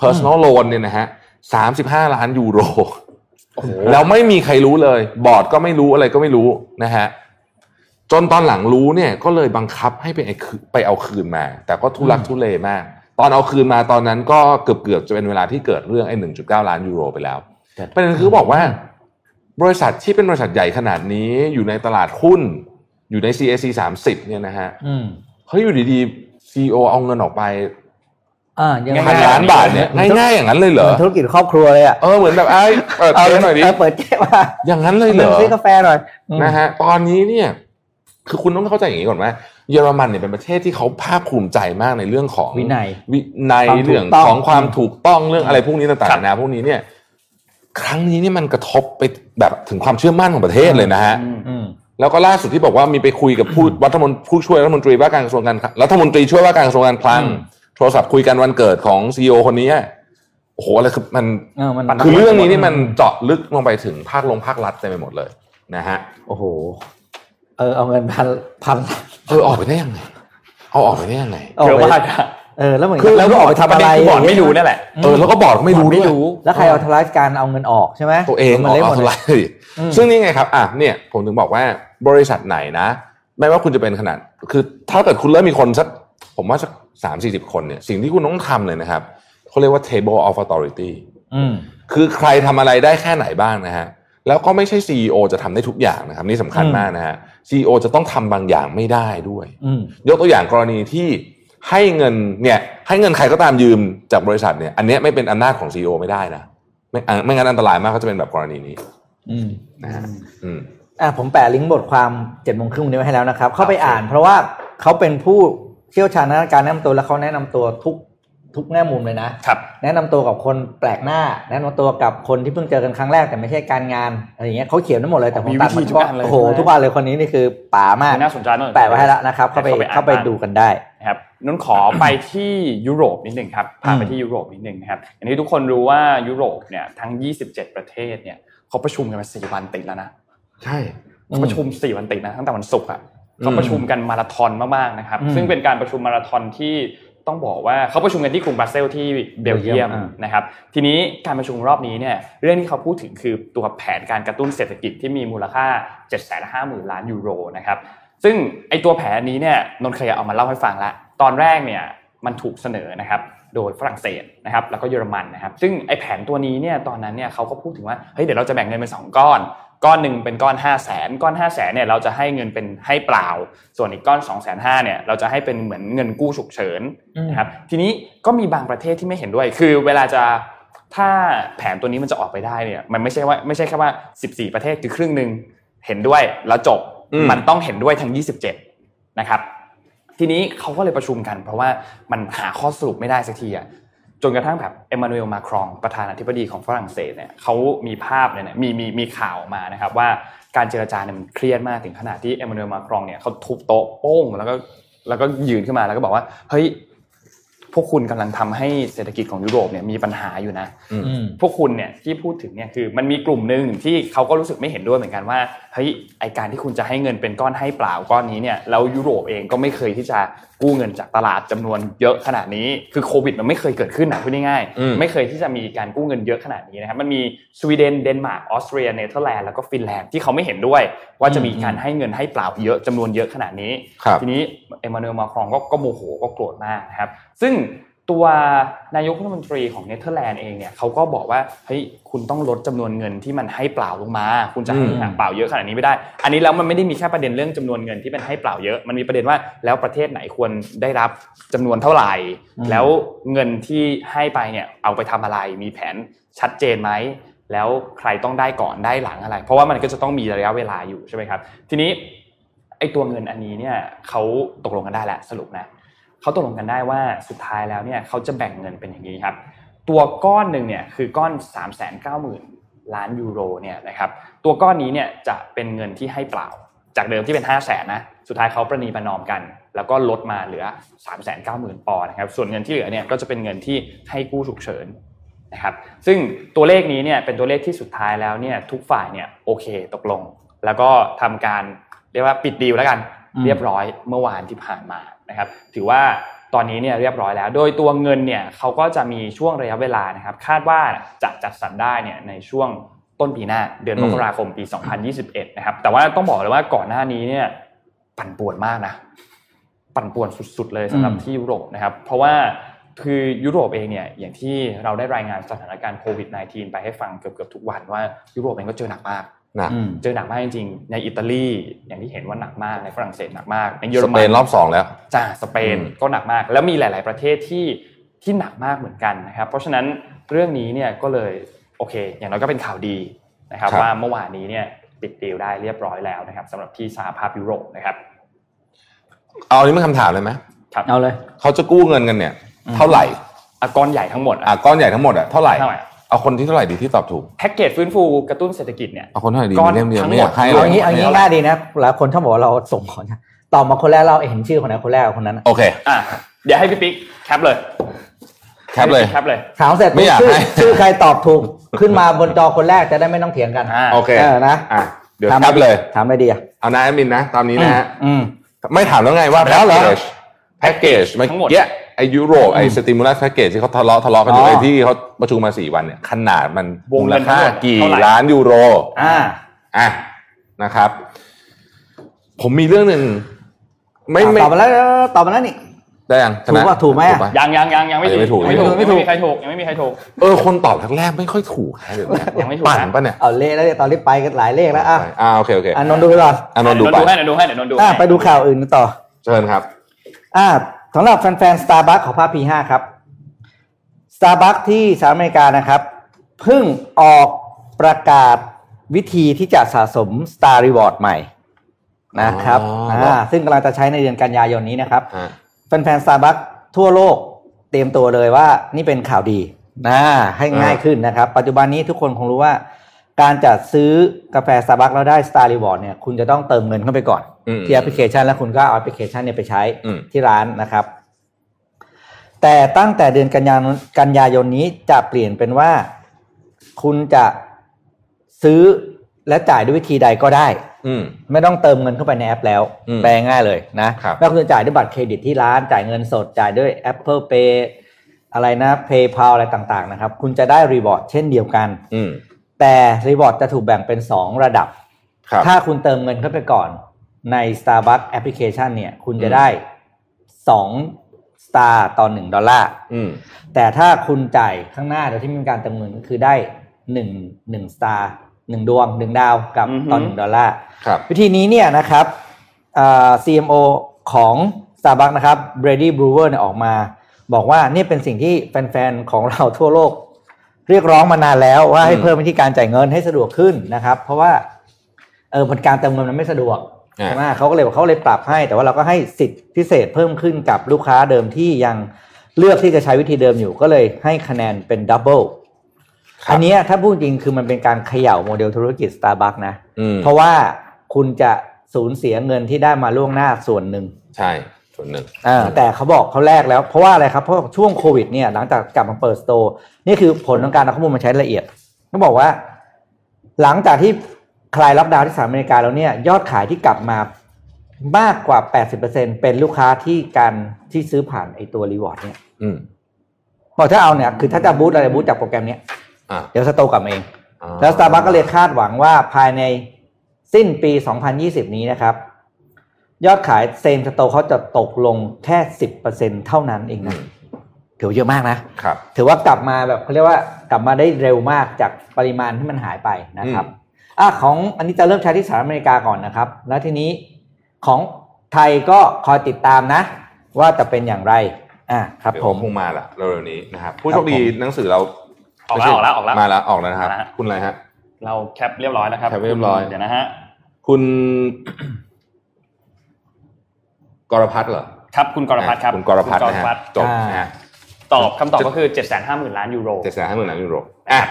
personal loan เนี่ยนะฮะสามสิบห้าล้านยูโรโอ้โหแล้วไม่มีใครรู้เลย บอร์ดก็ไม่รู้อะไรก็ไม่รู้นะฮะจนตอนหลังรู้เนี่ยก็เลยบังคับให้ไปไอ้คืไปเอาคืนมา แต่ก็ทุลักทุเลมาก ตอนเอาคืนมาตอนนั้นก็เกือบเกือบๆจะเป็นเวลาที่เกิดเรื่องไอ้หนึ่งจุดเก้าล้านยูโรไปแล้วประเด็นคือบอกว่า บริษัทที่เป็นบริษัทใหญ่ขนาดนี้อยู่ในตลาดหุ้น อยู่ใน CAC 30เนี่ยนะฮะอืมเฮ้ยอยู่ดีๆซีอเอาเงินออกไปอ่ายังง่พันยๆล้านบาทเนี่ยง่ายๆอย่างนั้นเลยเหรเหอมือนธุรกิจครอบครัวเลยอะเออเหมือนแบบไอ้เปิดเจ๊หน่อยดิเเปิดเจ๊มาอย่างนั้นเลยเหรเงินอซื้อกาแฟหน่อยอืมนะฮะตอนนี้เนี่ย คือคุณต้องเข้าใจอย่างนี้ก่อนว่าเยอรมันเนี่ยเป็นประเทศที่เขาภาคภูมิใจมากในเรื่องของวินัยวินัยความถูกเรื่องต้องของความถูกต้องเรื่องอะไรพวกนี้ต่างครับๆนานาพวกนี้เนี่ย ครั้งนี้เนี่ยมันกระทบไปแบบถึงความเชื่อมั่นของประเทศเลยนะฮะอืมอืมแล้วก็ล่าสุดที่บอกว่ามีไปคุยกับผู้รัฐมนตรีผู้ช่วยรัฐมนตรีว่าการกระทรวงการคลังรัฐมนตรีช่วยว่าการกระทรวงการคลังอืมโทรศัพท์คุยกันวันเกิดของซีอคนนี้โอ้โหอะไรคือมันเออมันคือเรื่องนี้นี่มันเจาะลึกลงไปถึงภาคลงภาครัฐเต็มไปหมดเลยนะฮะโอ้โห เออเอาเงินพันพันเออออกไปได้ยังไงเอาออกไปได้ยังไงออกเยอะไปมากอะ เออแล้วเหมือนคือแล้วก็ออกไปทำอะไรบอร์ดไม่รู้นั่นแหละเออแล้วก็บอกไม่รู้ไม่ด้วยรู้แล้วใครเอาทลายการเอาเงินออกใช่ไหมตัวเองมันออกเละหมเอาดทเลลายยอืมซึ่งนี่ไงครับอะเนี่ยผมถึงบอกว่าบริษัทไหนนะ ไม่ว่าคุณจะเป็นขนาด คือถ้าเกิดคุณเริ่มมีคนสักผมว่าสักสามสี่สิบคนเนี่ยสิ่งที่คุณต้องทำเลยนะครับเขาเรียกว่า table of authority อืมคือใครทำอะไรได้แค่ไหนบ้างนะฮะแล้วก็ไม่ใช่ CEO จะทำได้ทุกอย่างนะครับ นี่สำคัญอืมมากนะฮะ CEO จะต้องทำบางอย่างไม่ได้ด้วยอืมยกตัวอย่างกรณีที่ ให้เงินเนี่ยให้เงินใครก็ตามยืมจากบริษัทเนี่ยอันเนี้ยไม่เป็นอำนาจของ CEO ไม่ได้นะไม่อะไม่งั้นอันตรายมากก็จะเป็นแบบกรณีนี้ อืมนะฮะอืมอะผมแปะลิงก์บทความเจ็ดโมงครึ่งวันนี้ไว้ให้แล้วนะครับ เข้าไปอ่านเพราะว่าเขาเป็นผู้เชี่ยวชาญในการแนะนำตัวและเขาแนะนำตัวทุกทุกแง่มุมเลยนะครับแนะนำตัวกับคนแปลกหน้า แนะนำตัวกับคนที่เพิ่งเจอกันครั้งแรกแต่ไม่ใช่การงานอะไรอย่างเงี้ยเขาเขียนทั้งหมดเลยแต่ผมมีตัดวิธีมาเฉทุกพาะอันเลยโอ้โหใช่ไหมทุกวันเลยคนนี้นี่คือป๋ามากน่าสนใจน่าสนใจแปะไว้ให้แล้วนะครับ เข้าไปเข้าไปอ่านเข้าไปดูกันได้ นะครับนุ่นขอไปที่ยุโรปนิดหนึ่งครับพาไปที่ยุโรปนิดหนึ่งนะครับอย่างที่ทุกคนรู้ว่ายุโรปเนี่ยทั้ง 27 ประเทศเนี่ยเขาประชุมกันมา4วันติดแล้วนะใช่เขาประชุม4วันติดนะตั้งแต่วันศุกร์อะเขาประชุมกันมาราธอนมากๆนะครับอืมซึ่งเป็นการประชุมมาราธอนที่ต้องบอกว่าเขาประชุมกันที่กรุงบราเซลส์ที่เบลเยียมอ่านะครับทีนี้การประชุมรอบนี้เนี่ยเรื่องที่เขาพูดถึงคือตัวแผนการกระตุ้นเศรษฐกิจที่มีมูลค่า750,000ล้านยูโรนะครับ ซึ่งไอตัวแผนนี้เนี่ยนนท์เคยเอามาเล่าให้ฟังแล้วตอนแรกเนี่ยมันถูกเสนอนะครับโดยฝรั่งเศสนะครับแล้วก็เยอรมันนะครับ ซึ่งไอแผนตัวนี้เนี่ยตอนนั้นเนี่ยเขาก็พูดถึงว่าเฮ้ยเดี๋ยวเราจะแบ่งเงินเป็นสองก้อน ก้อนหนึ่งเป็นก้อน 5 0 0แสนก้อน 5 0 0แสนเนี่ยเราจะให้เงินเป็นให้เปล่า ส่วนอีกก้อน 2 5 0 0 0เนี่ยเราจะให้เป็นเหมือนเงินกู้ฉุกเฉินนะครับทีนี้ก็มีบางประเทศที่ไม่เห็นด้วย คือเวลาจะถ้าแผนตัวนี้มันจะออกไปได้เนี่ยมันไม่ใช่ว่าไม่ใช่แค่ว่า 14 ประเทศคือครึ่งหนึ่งเห็นด้วยแล้วจบ มันต้องเห็นด้วยทั้ง 27 นะครับ ทีนี้เขาก็เลยประชุมกัน เพราะว่ามันหาข้อสรุปไม่ได้สักทีอะจนกระทั่งแบบเอมมานูเอลมาครองประธานาธิบดีของฝรั่งเศสเนี่ยเขามีภาพเนี่ยมีมีมีข่าวมานะครับ ว่าการเจรจาเนี่ยมันเครียดมากถึงขนาดที่เอมมานูเอลมาครองเนี่ยเขาทุบโต๊ะโป้งแล้วก็แล้วก็ยืนขึ้นมาแล้วก็บอกว่าเฮ้ย พวกคุณกำลังทำให้เศรษฐกิจของยุโรปเนี่ยมีปัญหาอยู่นะอืมพวกคุณเนี่ยที่พูดถึงเนี่ยคือมันมีกลุ่มหนึ่งที่เขาก็รู้สึกไม่เห็นด้วยเหมือนกันว่าเฮ้ยไอการที่คุณจะให้เงินเป็นก้อนให้เปล่าก้อนนี้เนี่ยแล้วยุโรปเองก็ไม่เคยที่จะกู้เงินจากตลาดจำนวนเยอะขนาดนี้ คือโควิดมันไม่เคยเกิดขึ้นนะพูดง่ายอืมๆไม่เคยที่จะมีการกู้เงินเยอะขนาดนี้นะครับมันมีสวีเดนเดนมาร์กออสเตรียเนเธอร์แลนด์แล้วก็ฟินแลนด์ที่เขาไม่เห็นด้วย ว่าจะมีการให้เงินให้เปล่าเยอะจำนวนเยอะขนาดนี้ครับทีนี้เอมมานูเอลมาครงก็ก็โมโหก็โกรธมากนะครับซึ่ง ตัวนายกรัฐมนตรีของเนเธอร์แลนด์เองเนี่ยเขาก็บอกว่าเฮ้ยคุณต้องลดจำนวนเงินที่มันให้เปล่าลงมา คุณจะให้อืมเปล่าเยอะขนาดนี้ไม่ได้ อันนี้แล้วมันไม่ได้มีแค่ประเด็นเรื่องจำนวนเงินที่เป็นให้เปล่าเยอะ มันมีประเด็นว่าแล้วประเทศไหนควรได้รับจำนวนเท่าไหร่อืมแล้วเงินที่ให้ไปเนี่ยเอาไปทำอะไรมีแผนชัดเจนไหมแล้วใครต้องได้ก่อนได้หลังอะไร เพราะว่ามันก็จะต้องมีระยะเวลาอยู่ใช่ไหมครับ ทีนี้ไอ้ตัวเงินอันนี้เนี่ยเขาตกลงกันได้แล้วสรุปนะ เขาตกลงกันได้ว่าสุดท้ายแล้วเนี่ยเขาจะแบ่งเงินเป็นอย่างนี้ครับ ตัวก้อนหนึ่งเนี่ยคือก้อน 3 9 0 0 0 0 ล้านยูโรเนี่ยนะครับตัวก้อนนี้เนี่ยจะเป็นเงินที่ให้เปล่า จากเดิมที่เป็น 5 0 0แสนนะสุดท้ายเขาประนีประนอมกัน แล้วก็ลดมาเหลือ 3 9 0 0 0 0ปอนด์นะครับส่วนเงินที่เหลือเนี่ยก็จะเป็นเงินที่ให้กู้ฉุกเฉินนะครับซึ่งตัวเลขนี้เนี่ยเป็นตัวเลขที่สุดท้ายแล้วเนี่ยทุกฝ่ายเนี่ยโอเคตกลง แล้วก็ทำการเรียกว่าปิดดีลแล้วกันเรียบร้อยเมื่อวานที่ผ่านมา นะครับถือว่าตอนนี้เนี่ยเรียบร้อยแล้ว โดยตัวเงินเนี่ยเขาก็จะมีช่วงระยะเวลานะครับคาดว่าจะจัดสรรได้เนี่ยในช่วงต้นปีหน้าเดือนอืมมกราคมปี 2021 นะครับแต่ว่าต้องบอกเลยว่าก่อนหน้านี้เนี่ยปั่นป่วนมากนะปั่นป่วนสุด ๆ เลยสำหรับอืมที่ยุโรปนะครับเพราะว่าคือยุโรปเองเนี่ยอย่างที่เราได้รายงานสถานการณ์โควิด -19 ไปให้ฟังเกือบๆทุกวันว่ายุโรปเองก็เจอหนักมากห นักอืมเจอหนักมากจริงๆ ในอิตาลีอย่างที่เห็นว่าหนักมากในฝรั่งเศสหนักมากในเยอสรมัเปนรอบสองแล้วจ้าสเปนอืมก็หนักมาก แล้วมีหลาย ๆประเทศที่ที่หนักมากเหมือนกันนะครับเพราะฉะนั้นเรื่องนี้เนี่ยก็เลยโอเค อย่างน้อยก็เป็นข่าวดีนะครับว่าเมื่อวานนี้เนี่ยปิดดีลได้เรียบร้อยแล้วนะครับสำหรับที่สหภาพยุโรปนะครับเอาอันนี้เป็นคำถามเลยไหมครับเอาเลยเขาจะกู้เงินกันเนี่ยอืมเท่าไหร่อะก้อนใหญ่ทั้งหมดอะก้อนใหญ่ทั้งหมดอะเท่าไหร่ เท่าไหร่เอาคนที่เท่าไหร่ดีที่ตอบถูกแพ็กเกจฟื้นฟูกระตุ้นเศรษฐกิจเนี่ยเอาคนเท่าไหร่ดีก้อนมีเล่มเดียวทั้งไม่หมอดยากให้เอาเลยงี้เอางี้ง่ายดีนะหลายคนชอบบอกว่าเราส่งของนะตอบมาคนแรกเราเห็นชื่อคนไหนคนแรกกับคนนั้นโอเคอะเดี๋ยวให้พี่ปิ๊กแคปเลยแคปเลยแคปเลยถามเสร็จไม่อยากชื่อให้ชื่อใครตอบถูกขึ้นมาบนจอคนแรกจะได้ไม่ต้องเถียงกันอ่าโอเคเออนะอะเดี๋ยวถามแคปเลยถามอะไรดีอะเอานายแอดมินนะ ตามนี้นะฮะอืมไม่ถามแล้วไงว่าแล้วเหรอ แพ็กเกจเมื่อทั้งหมดกี้ไอยุโรปไอสติมูลัสแพ็กเกจที่เขาทะเลาะทะเลาะกันอยู่อ๋อไอที่เขาประชุมมาสี่วันเนี่ยขนาดมันวงมูเงิลนทั้ค่างหมดกี่เท่าไหร่ล้านยูโรอ่าอะนะครับ ผมมีเรื่องหนึ่งไม่ไม่ตอบมาแล้วตอบมาแล้วนี่ได้ยังชนะถูกปะถูกไหมอะปะยังยังยังยังไม่ยังไม่ถูกยังไม่ถูกยังไม่ยังถูไม่กมีใครถูกยังไม่มีใครถูกเออคนตอบแรกๆไม่ค่อยถูกนะเดี๋ยวนี้ยังไม่ถูกนะปั่นปะเนี่ยเอาเละแล้วเนี่ยตอนนี้ไปกันหลายเลขแล้วอะอ่าโอเคโอเคอะนนท์ดูไปก่อนอานนท์ดูเดี๋ยวไปดูให้เดี๋ยวดูให้เดี๋ยวนนท์ดูอะให้ไปดูข่าวอื่นกันต่อเชิญครับ อ่าสำหรับแฟนๆ Starbucks ของภาค P5 ครับ Starbucks ที่สหรัฐอเมริกานะครับเพิ่งออกประกาศวิธีที่จะสะสม Star Reward ใหม่นะครับอ๋ออ่อ่าซึ่งกำลังจะใช้ในเดือนกันยายนนี้นะครับฮะแฟนๆ Starbucks ทั่วโลกเตรียมตัวเลยว่านี่เป็นข่าวดีนะให้ง่ายขึ้นนะครับ ปัจจุบันนี้ทุกคนคงรู้ว่า การจัดซื้อกาแฟ Starbucks แล้วได้ Star Reward เนี่ยคุณจะต้องเติมเงินเข้าไปก่อนอืมที่แอปพลิเคชันแล้วคุณก็เอาแอปพลิเคชันเนี่ยไปใช้อืมที่ร้านนะครับ แต่ตั้งแต่เดือนกันยายนกันยายนนี้จะเปลี่ยนเป็นว่า คุณจะซื้อและจ่ายด้วยวิธีใดก็ได้อืมไม่ต้องเติมเงินเข้าไปในแอปแล้วอืมแปลง่ายเลยนะครับไม่ว่าคุณจะจ่ายด้วยบัตรเครดิตที่ร้าน จ่ายเงินสด จ่ายด้วย Apple Pay อะไรนะ PayPal อะไรต่างๆนะครับ คุณจะได้ reward เช่นเดียวกันอืม แต่ reward จะถูกแบ่งเป็น 2 ระดับครับ ถ้าคุณเติมเงินเข้าไปก่อนใน Starbucks Application เนี่ย คุณจะอืมได้2 star ต่อ1ดอลลาร์อืมแต่ถ้าคุณจ่ายข้างหน้าโดยที่ไม่มีการเติมเงินก็คือได้1 1 star 1ดวง1ดาวกับอือฮึต่อ1ดอลลาร์ครับวิธีนี้เนี่ยนะครับอ่า CMO ของ Starbucks นะครับ Brady Brewer เนี่ยออกมา บอกว่านี่เป็นสิ่งที่แฟนๆ ของเราทั่วโลก เรียกร้องมานานแล้วว่าให้อืมเพิ่มวิธีการจ่ายเงินให้สะดวกขึ้นนะครับ เพราะว่าเออผลการเติมเงินมันไม่สะดวกอ่าใช่ไหมเขาก็เลยบอกเขาเลยปรับให้ แต่ว่าเราก็ให้สิทธิพิเศษเพิ่มขึ้นกับลูกค้าเดิมที่ยังเลือกที่จะใช้วิธีเดิมอยู่ก็เลยให้คะแนนเป็น double ครับอันเนี้ยถ้าพูดจริงคือมันเป็นการเขย่าโมเดลธุรกิจ Starbucks นะอืมเพราะว่าคุณจะสูญเสียเงินที่ได้มาล่วงหน้าส่วนหนึ่งใช่ ส่วนหนึ่งอ่าแต่เขาบอกเขาแลกแล้วเพราะว่าอะไรครับเพราะช่วงโควิดเนี่ยหลังจากกลับมาเปิด store นี่คือผลของการเอาข้อมูลมาใช้ละเอียดเขาบอกว่า หลังจากที่คลายล็อกดาวน์ที่สหรัฐอเมริกาแล้วเนี่ยยอดขายที่กลับมามากกว่า 80%เป็นลูกค้าที่การที่ซื้อผ่านไอตัว reward เนี่ยอืมบอกถ้าเอาเนี่ยคือถ้าจะ boost อะไร boost จากโปรแกรมเนี้ยอ่าเดี๋ยว store กลับมาเองอ่าแล้ว Starbucks ก็เลยคาดหวังว่าภายในสิ้นปี 2020 นี้นะครับ ยอดขายเซมสโตร์เขาจะตกลงแค่10%เท่านั้นเองอืนะมถือว่าเยอะมากนะครับถือว่ากลับมาแบบเขาเรียกว่ากลับมาได้เร็วมากจากปริมาณที่มันหายไปนะครับอืมอะของอันนี้จะเริ่มใช้ที่สหรัฐอเมริกาก่อนนะครับ แล้วทีนี้ของไทยก็คอยติดตามนะ ว่าจะเป็นอย่างไรอะครับเดี๋ยวผมคงมาละเร็วๆนี้นะครับผู้ครัโชบคดีผมหนังสือเราออกแล้วออกแล้วออกแล้วมาแล้วออกแล้วนะครับมาแล้วคุณอะไรฮะ เราแคปเรียบร้อยแล้วครับแคปเรียบร้อยเดี๋ยวนะฮะคุณ กรพัฒน์เหรอครับคุณกรพัฒน์ครับคุณกรพัฒน์คุณนะฮะกรพัฒน์จบอ่านนะฮะตอบคำตอบก็คือ7 5 0 0 0 0ล้านยูโรเจ็ดแสนห้าหมื่นล้านยูโรอะ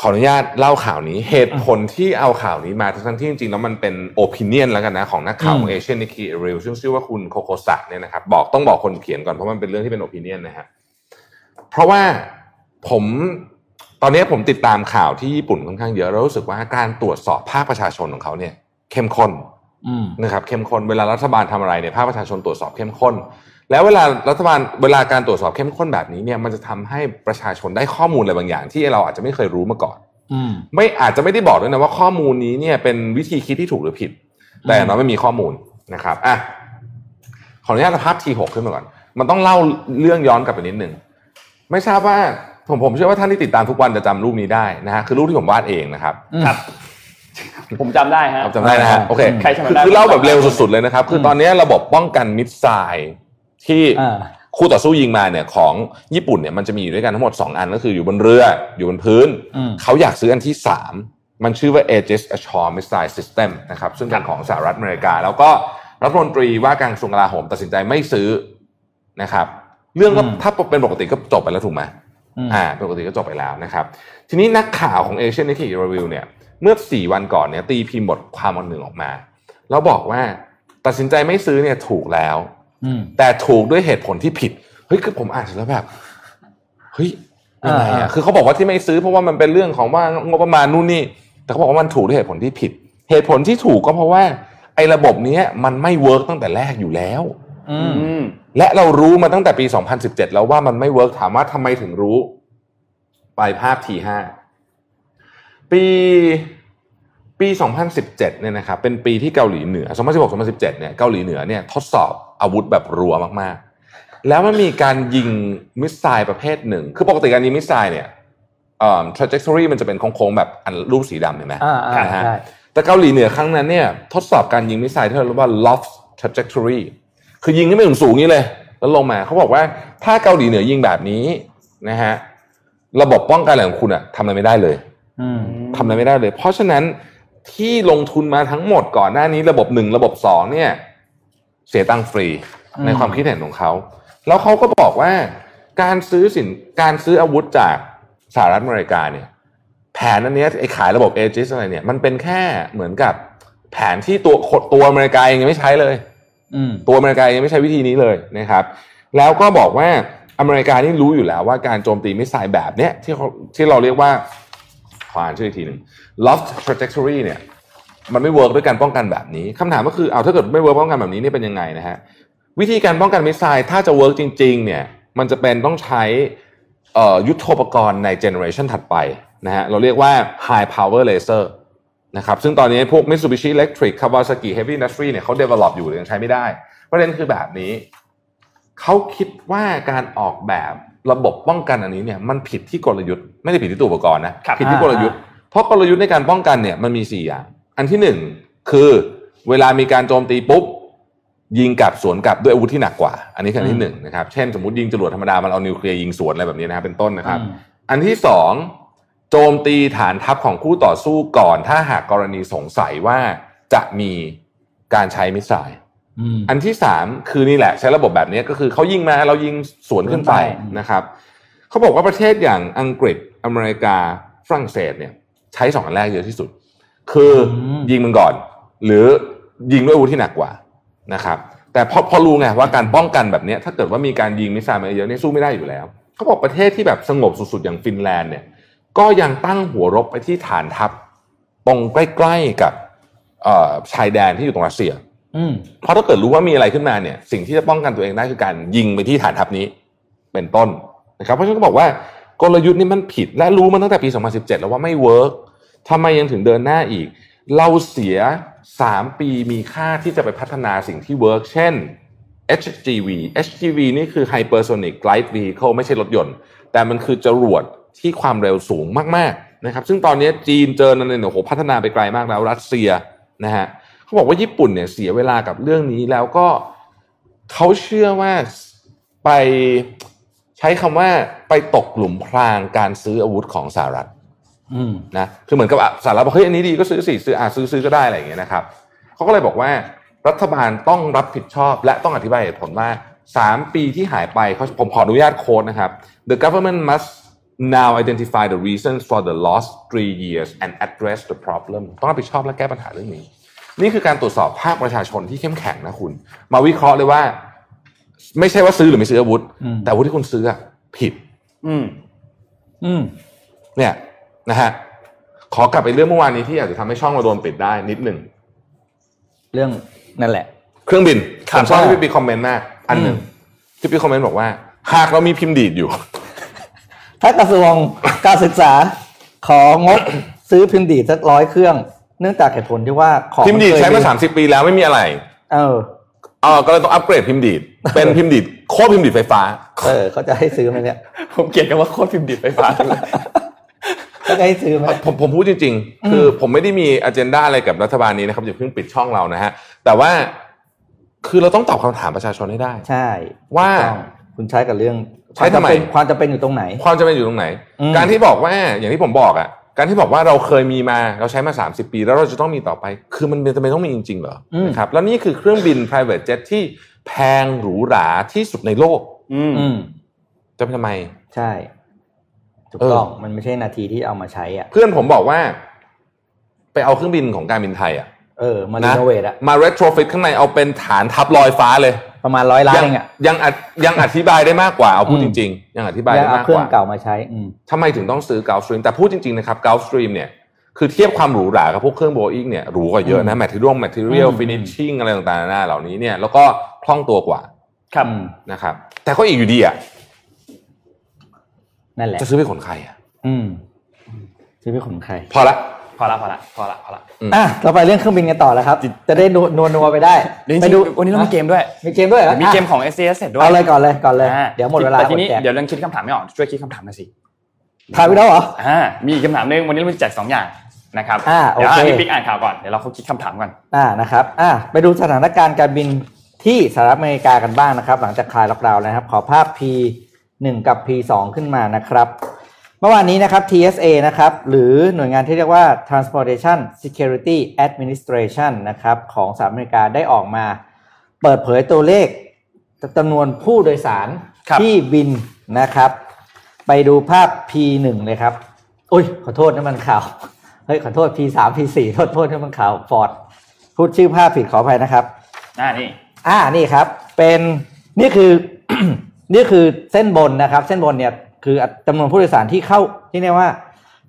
ขออนุญาตเล่าข่าวนี้เหตุผลที่เอาข่าวนี้มาทั้งที่จริงๆแล้วมันเป็น opinion แล้วกันนะ ของนักข่าวของ Asian Nikkei Review ซึ่งชื่อว่าคุณโคโคสะเนี่ยนะครับบอกต้องบอกคนเขียนก่อนเพราะมันเป็นเรื่องที่เป็น opinion นะฮะเพราะว่าผมตอนนี้ผมติดตามข่าวที่ญี่ปุ่นค่อนข้างเยอะแล้วรู้สึกว่าการตรวจสอบภาคประชาชนของเขาเนี่ย เข้มข้นอืม นะครับเข้มข้นเวลารัฐบาลทำอะไรเนี่ยภาคประชาชนตรวจสอบเข้มข้น แล้วเวลารัฐบาลเวลาการตรวจสอบเข้มข้นแบบนี้เนี่ยมันจะทำให้ประชาชนได้ข้อมูลอะไรบางอย่าง ที่เราอาจจะไม่เคยรู้มาก่อนอืมไม่อาจจะไม่ได้บอกด้วยนะว่าข้อมูลนี้เนี่ยเป็นวิธีคิดที่ถูกหรือผิด แต่อย่างน้อยไม่มีข้อมูลนะครับอะขออนุญาตเอาภาพ T6 ขึ้นมาก่อน มันต้องเล่าเรื่องย้อนกลับไปนิดนึงไม่ทราบว่าผมผมเชื่อว่าท่านที่ติดตามทุกวันจะจำรูปนี้ได้นะฮะคือรูปที่ผมวาดเองนะครับครับ ผมจำได้ฮะจำได้นะฮะโอเคใครจำได้คือเล่าแบบเร็วสุดๆเลยนะครับ คือตอนนี้ระบบป้องกันมิสไซล์ที่อ่าคู่ต่อสู้ยิงมาเนี่ยของญี่ปุ่นเนี่ยมันจะมีอยู่ด้วยกันทั้งหมด 2 อันก็คืออยู่บนเรืออยู่บนพื้นอืมเขาอยากซื้ออันที่ 3 มันชื่อว่า Aegis Ashore Missile System นะครับซึ่งเป็นของสหรัฐอเมริกา แล้วก็รัฐมนตรีว่าการกระทรวงกลาโหมตัดสินใจไม่ซื้อนะครับ เรื่องก็อืมถ้าเป็นปกติก็จบไปแล้วถูกไหมอืมอ่าเป็นปกติก็จบไปแล้วนะครับ ทีนี้นักข่าวของ Asian Nikkei Review เนี่ย เมื่อ 4 วันก่อนเนี่ยตีพิมพ์บทความอันหนึ่งออกมา แล้วบอกว่าตัดสินใจไม่ซื้อเนี่ยถูกแล้วอืมแต่ถูกด้วยเหตุผลที่ผิดเฮ้ยคือผมอ่านเสร็จแล้วแบบเฮ้ยยังไงอ่าอะอ่าคือเขาบอกว่าที่ไม่ซื้อเพราะว่ามันเป็นเรื่องของว่างบประมาณนู่นนี่ แต่เขาบอกว่ามันถูกด้วยเหตุผลที่ผิด เหตุผลที่ถูกก็เพราะว่า ไอ้ระบบเนี้ยมันไม่ work ตั้งแต่แรกอยู่แล้วอืมอืมและเรารู้มาตั้งแต่ปี 2017 แล้วว่ามันไม่ work ถามว่าทำไมถึงรู้ ไปภาพทีห้า ปีปี 2017 เนี่ยนะครับเป็นปีที่เกาหลีเหนือ 2016 2017 เนี่ยเกาหลีเหนือเนี่ยทดสอบอาวุธแบบรัวมากๆ แล้วมันมีการยิง missile ประเภทหนึ่ง คือปกติการยิง missile เนี่ยเอ่อ trajectory มันจะเป็นโค้งๆแบบอันรูปสีดำเห็นไหมอ่าอ่านะฮะใช่แต่เกาหลีเหนือครั้งนั้นเนี่ยทดสอบการยิงมิสไซล์ที่เราเรียกว่า loft trajectory คือยิงขึ้นไปสูงๆนี้เลย แล้วลงมาเขาบอกว่าถ้าเกาหลีเหนือยิงแบบนี้นะฮะระบบป้องกันอะไรของคุณอะทำอะไรไม่ได้เลยอืม ทำอะไรไม่ได้เลย เพราะฉะนั้นที่ลงทุนมาทั้งหมดก่อนหน้านี้ระบบหนึ่งระบบสองเนี่ย เสียตังค์ฟรีอืมในความคิดเห็นของเขา แล้วเขาก็บอกว่าการซื้อสินการซื้ออาวุธจากสหรัฐอเมริกาเนี่ย แผนอันเนี้ยไอ้ขายระบบ Aegis อะไรเนี่ย มันเป็นแค่เหมือนกับแผนที่ตัวตัวอเมริกาเองยังไม่ใช้เลยอืมตัวอเมริกายังไม่ใช้วิธีนี้เลยนะครับ แล้วก็บอกว่าอเมริกานี่รู้อยู่แล้วว่าการโจมตี missile แบบเนี้ยที่เขาที่เราเรียกว่า ขออ่านชื่ออีกทีหนึ่ง loft trajectory เนี่ยมันไม่ work ด้วยการป้องกันแบบนี้คำถามก็คือเอาถ้าเกิดไม่ work ป้องกันแบบนี้นี่เป็นยังไงนะฮะวิธีการป้องกัน missile ถ้าจะ work จริงๆเนี่ยมันจะเป็นต้องใช้ยุทโธปกรณ์ใน generation ถัดไปนะฮะเราเรียกว่า high power laser นะครับซึ่งตอนนี้พวก Mitsubishi Electric Kawasaki Heavy Industry เนี่ยเขา develop อยู่แต่ยังใช้ไม่ได้ ประเด็นคือแบบนี้ เขาคิดว่าการออกแบบ ระบบป้องกันอันนี้เนี่ยมันผิดที่กลยุทธ์ไม่ได้ผิดที่ตัวอุปกรณ์นะครับผิดที่กลยุทธ์เพราะกลยุทธ์ในการป้องกันเนี่ยมันมีสี่อย่าง อันที่หนึ่งคือเวลามีการโจมตีปุ๊บยิงกลับสวนกลับด้วยอาวุธที่หนักกว่า อันนี้คืออันที่หนึ่งนะครับเช่นสมมติยิงจรวดธรรมดามันเอานิวเคลียร์ยิงสวนอะไรแบบนี้นะครับเป็นต้นนะครับอืมอันที่สองโจมตีฐานทัพของคู่ต่อสู้ก่อน ถ้าหากกรณีสงสัยว่าจะมีการใช้มิสไซล์ อืมอันที่สามคือนี่แหละ ใช้ระบบแบบนี้ก็คือเขายิงมาเรายิงสวนขึ้นไปสวนไปนะครับเขาบอกว่าประเทศอย่างอังกฤษอเมริกาฝรั่งเศสเนี่ย ใช้สองอันแรกเยอะที่สุด คืออยิงมันก่อน หรือยิงด้วยอาวุธที่หนักกว่านะครับแต่พอพอรู้ไงว่าการป้องกันแบบเนี้ยถ้าเกิดว่ามีการยิงมิสไซล์มาเยอะเนี่ยสู้ไม่ได้อยู่แล้วเขาบอกประเทศที่แบบสงบสุดๆอย่างฟินแลนด์เนี่ย ก็ยังตั้งหัวรบไปที่ฐานทัพตรงใกล้ๆกับเอ่อชายแดนที่อยู่ตรงรัสเซียอืม เพราะถ้าเกิดรู้ว่ามีอะไรขึ้นมาเนี่ย สิ่งที่จะป้องกันตัวเองได้คือการยิงไปที่ฐานทัพนี้ เป็นต้นนะครับ เพราะฉะนั้นก็บอกว่ากลยุทธ์นี้มันผิดและรู้มาตั้งแต่ปี 2017 แล้วว่าไม่ work ทำไมยังถึงเดินหน้าอีก เราเสีย 3 ปีมีค่าที่จะไปพัฒนาสิ่งที่ work เช่น HGV HGV นี่คือ Hypersonic Glide Vehicle ไม่ใช่รถยนต์ แต่มันคือจรวดที่ความเร็วสูงมาก ๆ นะครับ ซึ่งตอนนี้จีนเจอนั่นเนี่ยโอ้โหพัฒนาไปไกลมากแล้วรัสเซียนะฮะ เขาบอกว่าญี่ปุ่นเนี่ยเสียเวลากับเรื่องนี้แล้วก็เขาเชื่อว่าไปใช้คำว่าไปตกหลุมพรางการซื้ออาวุธของสหรัฐอืมนะคือเหมือนกับอะสหรัฐบอกเฮ้ยอันนี้ดีก็ซื้อสิซื้ออะซื้อซื้อก็ได้อะไรอย่างเงี้ยนะครับเขาก็เลยบอกว่ารัฐบาลต้องรับผิดชอบ และต้องอธิบายเหตุผลว่าสามปีที่หายไปเขาผมขออนุญาตโค้ดนะครับ the government must now identify the reasons for the lost three years and address the problem ต้องรับผิดชอบและแก้ปัญหาเรื่องนี้ นี่คือการตรวจสอบภาคประชาชนที่เข้มแข็งนะคุณ มาวิเคราะห์เลยว่า ไม่ใช่ว่าซื้อหรือไม่ซื้ออาวุธอืมแต่อาวุธที่คุณซื้ออะผิด อืม อืม เนี่ย นะฮะขอกลับไปเรื่องเมื่อวานนี้ที่อาจจะทำให้ช่องเราโดนปิดได้นิดหนึ่งเรื่องนั่นแหละ เครื่องบินครัผบมชอบที่พี่ปีคอมเมนต์มากอันหนึ่งอืมที่พี่คอมเมนต์บอกว่า หากเรามีพิมพ์ดีดอยู่ ถ้ากระทรวงการศึกษาของบซื้อพิมพ์ดีดสักร้อยเครื่อง เนื่องจากเหตุผลที่ว่าของพิมพ์ดีดใช้มาเคยสามสิบปีแล้วไม่มีอะไร เออเออก็เลยต้องอัปเกรดพิมพ์ดีดเป็นพิมพ์ดีดโค้ดพิมพ์ดีดไฟฟ้า เออเขาจะให้ซื้อไหมเนี่ย ผมเกลียดกันว่าโคตรพิมพ์ดิบไฟฟ้าจังเลยเขาจะให้ซื้อไหมผมผมพูดจริง ๆ คือผมไม่ได้มีอ g e n d a อะไรกับรัฐบาลนี้นะครับอย่าเพิ่งปิดช่องเรานะฮะ แต่ว่าคือเราต้องตอบคำถามประชาชนให้ได้ ใช่ ว่าถูกต้องคุณใช้กับเรื่องใช้ทำไมความจำเป็นความจำเป็นอยู่ตรงไหน ความจำเป็นอยู่ตรงไหนอืมการที่บอกว่าอย่างที่ผมบอกอะ การที่บอกว่าเราเคยมีมาเราใช้มา 30 ปี แล้วเราจะต้องมีต่อไป คือมันจำเป็นต้องมีจริงๆเหรออมนะครับแล้วนี่คือเครื่องบิน private jet ที่แพงหรูหราที่สุดในโลกอืมอืมจะไปทำไม ใช่ถูกเออต้องมันไม่ใช่นาทีที่เอามาใช้อะ เพื่อนผมบอกว่า ไปเอาเครื่องบินของการบินไทยอะเออมารีนะโนเวทอะมา retrofit ข้างในเอาเป็นฐานทับลอยฟ้าเลย ประมาณร้อยล้านยังเองอะยังอธิยังอธิบายได้มากกว่าเอาพูดอืจมริง ๆ ยังอธิบายยังได้เอามากเครื่กองว่าเก่ามาใช้อืมทำไมถึงต้องซื้อ Gulfstream แต่พูดจริงๆนะครับ Gulfstream เนี่ยคือเทียบความหรูหรากับพวกเครื่อง Boeing เนี่ยหรูกว่าเยอะนะ material material อืม finishing อะไรต่างๆนานาเหล่านี้เนี่ยแล้วก็คล่องตัวกว่าครับอืมนะครับ แต่ก็อีกอยู่ดีอะนั่นแหละจะซื้อไปขนใครอะ อืมซื้อไปขนใครพอละ พอละพอละพอละพอละอะเราไปเรื่องเครื่องบินกันต่อแล้วครับ จะได้นัวนัวนัวไปได้เดี๋ยวจไปริงดูๆวันนี้เรามีเกมด้วย มีเกมด้วยเหรอมีเกมอะของ s อ s เสร็จด้วยเอาเลยก่อนเลยก่อนเลยอ่าเดี๋ยวหมดเวลาแต่ทีนี้กดแจกเดี๋ยวเรื่องคิดคำถามไม่ออกช่วยคิดคำถามหน่อยสิถ่ายไปแล้วเหรออ่ามีอีกคำถามหนึงวันนี้เรามีแจกสองอย่างนะครับอ่าเดี๋ยวโอเคให้พี่ปิ๊กอ่านข่าวก่อนเดี๋ยวเราเขาคิดคำถามก่อนอ่านะครับอ่าไปดูสถานการณ์การบินที่สหรัฐอเมริกากันบ้างนะครับ หลังจากคลายล็อกดาวน์แล้วนะครับ ขอภาพ P1 กับ P2 ขึ้นมานะครับ เมื่อวานนี้นะครับ TSA นะครับ หรือหน่วยงานที่เรียกว่า Transportation Security Administration นะครับ ของสหรัฐอเมริกาได้ออกมา เปิดเผยตัวเลขจำนวนผู้โดยสารครับที่บินนะครับ ไปดูภาพ P1 เลยครับ อุ้ย ขอโทษนะมันข่าว เฮ้ย ขอโทษ P3 P4 โทษโทษนะมันข่าวฟอร์ดพูดชื่อภาพผิดขออภัยนะครับอ่านี่อ่านี่ครับ เป็นนี่คือนี่คือเส้นบนนะครับ เส้นบนเนี่ย คือจำนวนผู้โดยสารที่เข้าที่เรียกว่า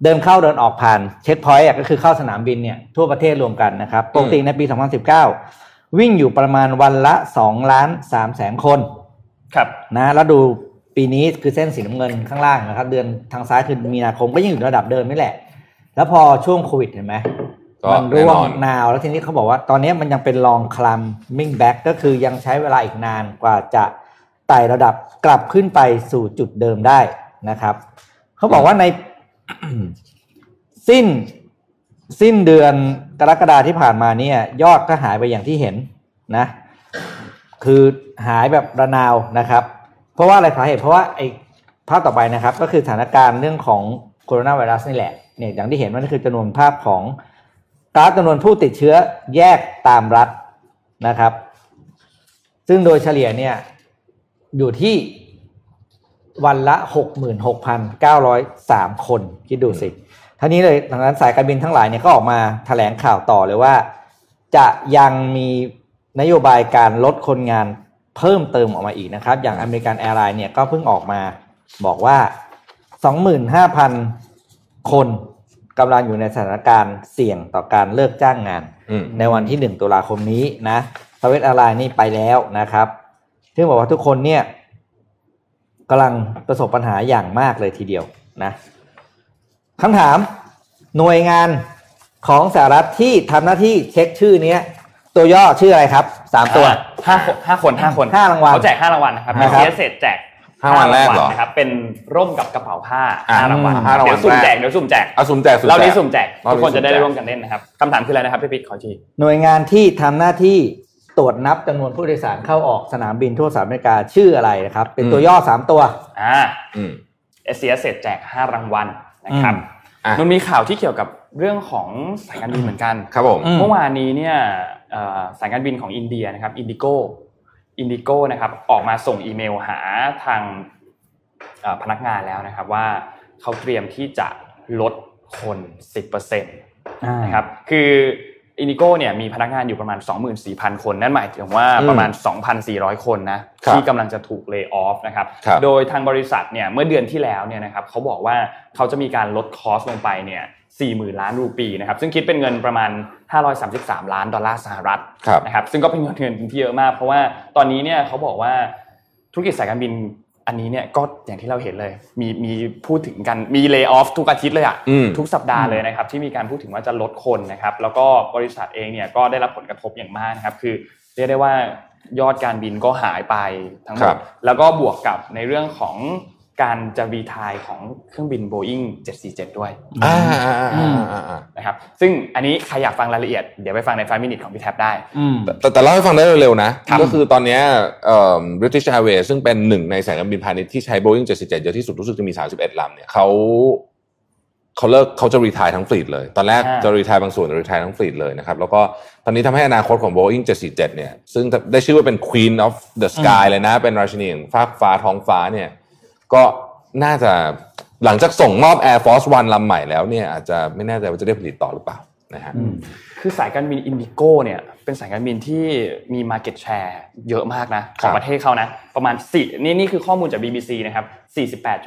เดินเข้าเดินออกผ่านเช็คพอยต์ก็คือเข้าสนามบินเนี่ยทั่วประเทศรวมกันนะครับปกติในปี 2019 วิ่งอยู่ประมาณวันละ2ล้าน3แสนคนครับนะแล้วดูปีนี้คือเส้นสีน้ำเงินข้างล่างนะครับ เดือนทางซ้ายคือมีนาคมก็ยังอยู่ระดับเดิมนี่แหละ แล้วพอช่วงโควิดเห็นไหมก็มันแน่ร่วนงอนนาวแล้วทีนี้เขาบอกว่าตอนนี้มันยังเป็นลองคลัมมิ่งแบ็กก็คือยังใช้เวลาอีกนานกว่าจะ ไต่ระดับกลับขึ้นไปสู่จุดเดิมได้นะครับ เขาบอกว่าในสิ้นสิ้นเดือนกรกฎาที่ผ่านมาเนี่ย ยอดก็หายไปอย่างที่เห็นนะ คือหายแบบระนาวนะครับ เพราะว่าอะไรสาเหตุเพราะว่าไอ้ภาพต่อไปนะครับ ก็คือสถานการณ์เรื่องของโคโรนาไวรัสนี่แหละเนี่ยอย่างที่เห็นมันก็คือจำนวนภาพของกราฟจำนวนผู้ติดเชื้อแยกตามรัฐนะครับ ซึ่งโดยเฉลี่ยเนี่ย อยู่ที่วันละหกหมื่นหกพันเก้าร้อยสามคน คิดดูสิท่านี้เลยทางนั้นสายการบินทั้งหลายเนี่ยก็ออกมาแถลงข่าวต่อเลยว่า จะยังมีนโยบายการลดคนงานเพิ่มเติมออกมาอีกนะครับ อย่าง American Airlines เนี่ยก็เพิ่งออกมาบอกว่า 25,000 คนกำลังอยู่ในสถานการณ์เสี่ยงต่อการเลิกจ้างงานอืมในวันที่ 1 ตุลาคมนี้นะสวีทแอร์ไลน์นี่ไปแล้วนะครับ ซึ่งบอกว่าทุกคนเนี่ยกำลังประสบปัญหาอย่างมากเลยทีเดียวนะคำถามหน่วยงานของสหรัฐที่ทำหน้าที่เช็คชื่อเนี้ยตัวย่อชื่ออะไรครับสามตัวห้าคนห้าคนห้าคนห้ารางวัลเขาแจกห้ารางวัลนะครับนะครัเอบสเสร็จแจกห้ารางวัลแรกเหรอนะครับเป็นร่มกับกระเป๋าผ้าอะห้ารางวัลห้ารางวัลเดี๋ยวสุ่มแรกแจกเดี๋ยวสุ่มแจกเอาสุ่มแจกสุ่มเราแจนี้กสุ่มแจกรอบทุกนี้คนจะได้สุ่มแจกร่วมกันเล่นนะครับคำถามคืออะไรนะครับพี่ปิ๊กขออีกทีหน่วยงานที่ทำหน้าที่ ตรวจนับจำนวนผู้โดยสารเข้าออกสนามบินทั่วสหรัฐอเมริกาชื่ออะไรนะครับ เป็นตัวย่อสามตัว อ่าอืมเอสเสร็จแจกห้ารางวัลนะครับอืมอะมันมีข่าวที่เกี่ยวกับเรื่องของสายการบินเหมือนกันครับผมอืมเมื่อวานนี้เนี่ยเอ่อสายการบินของอินเดียนะครับอินดิโกIndiGo นะครับออกมาส่งอีเมลหาทางเอ่อพนักงานแล้วนะครับว่าเขาเตรียมที่จะลดคน 10%นะครับคือ IndiGo เนี่ยมีพนักงานอยู่ประมาณ 24,000 คน นั่นหมายถึงว่าประมาณ 2,400 คนนะครับที่กำลังจะถูก lay off นะครับครับโดยทางบริษัทเนี่ยเมื่อเดือนที่แล้วเนี่ยนะครับเขาบอกว่าเขาจะมีการลด cost ลงไปเนี่ย40,000 ล้านรูปีนะครับซึ่งคิดเป็นเงินประมาณ 533 ล้านดอลลาร์สหรัฐครับนะครับซึ่งก็เป็นเงินเงินที่เยอะมาก เพราะว่าตอนนี้เนี่ยเขาบอกว่าธุรกิจสายการบิน อันนี้เนี่ยก็อย่างที่เราเห็นเลย มีมีพูดถึงกันมีเลิกออฟทุกอาทิตย์เลยอะอืมทุกสัปดาห์เลยนะครับที่มีการพูดถึงว่าจะลดคนนะครับแล้วก็บริษัทเองเนี่ยก็ได้รับผลกระทบอย่างมากนะครับคือเรียกได้ว่ายอดการบินก็หายไปทั้งหมครัดบแล้วก็บวกกับในเรื่องของ การจะรีทายของเครื่องบิน Boeing 747 ด้วยอ่าอ่าอ่าอ่าอ่าอ่านะครับซึ่งอันนี้ใครอยากฟังรายละเอียดเดี๋ยวไปฟังใน5 minute ของพี่แท็บได้อืมแต่แต่เล่าให้ฟังได้เร็วๆนะ ก็คือตอนเนี้ยเอ่อ British Airways ซึ่งเป็นหนึ่งในสายการบินพาณิชย์ที่ใช้ Boeing 747 เยอะที่สุดรู้สึกจะมี 31 ลำเนี่ยเขาเขาเลิกเขาจะรีทายทั้งฟลีดเลย ตอนแรกอ่าจะรีทายบางส่วนจะรีทายทั้งฟลีดเลยนะครับ แล้วก็ตอนนี้ทำให้อนาคตของ Boeing 747 เนี่ย ซึ่งได้ชื่อว่าเป็น Queen of the Sky เลยนะ เป็นราชินีแห่งฟ้ากฟ้าท้องฟ้าเนี่ย ก็น่าจะหลังจากส่งมอบ Air Force One ลำใหม่แล้วเนี่ยอาจจะไม่แน่ใจว่าจะได้ผลิตต่อหรือเปล่านะฮะคือสายการบิน IndiGo เนี่ยเป็นสายการบินที่มี Market Share เยอะมากนะขครัองประเทศเขานะ ประมาณ4นี่นี่คือข้อมูลจาก BBC นะครับ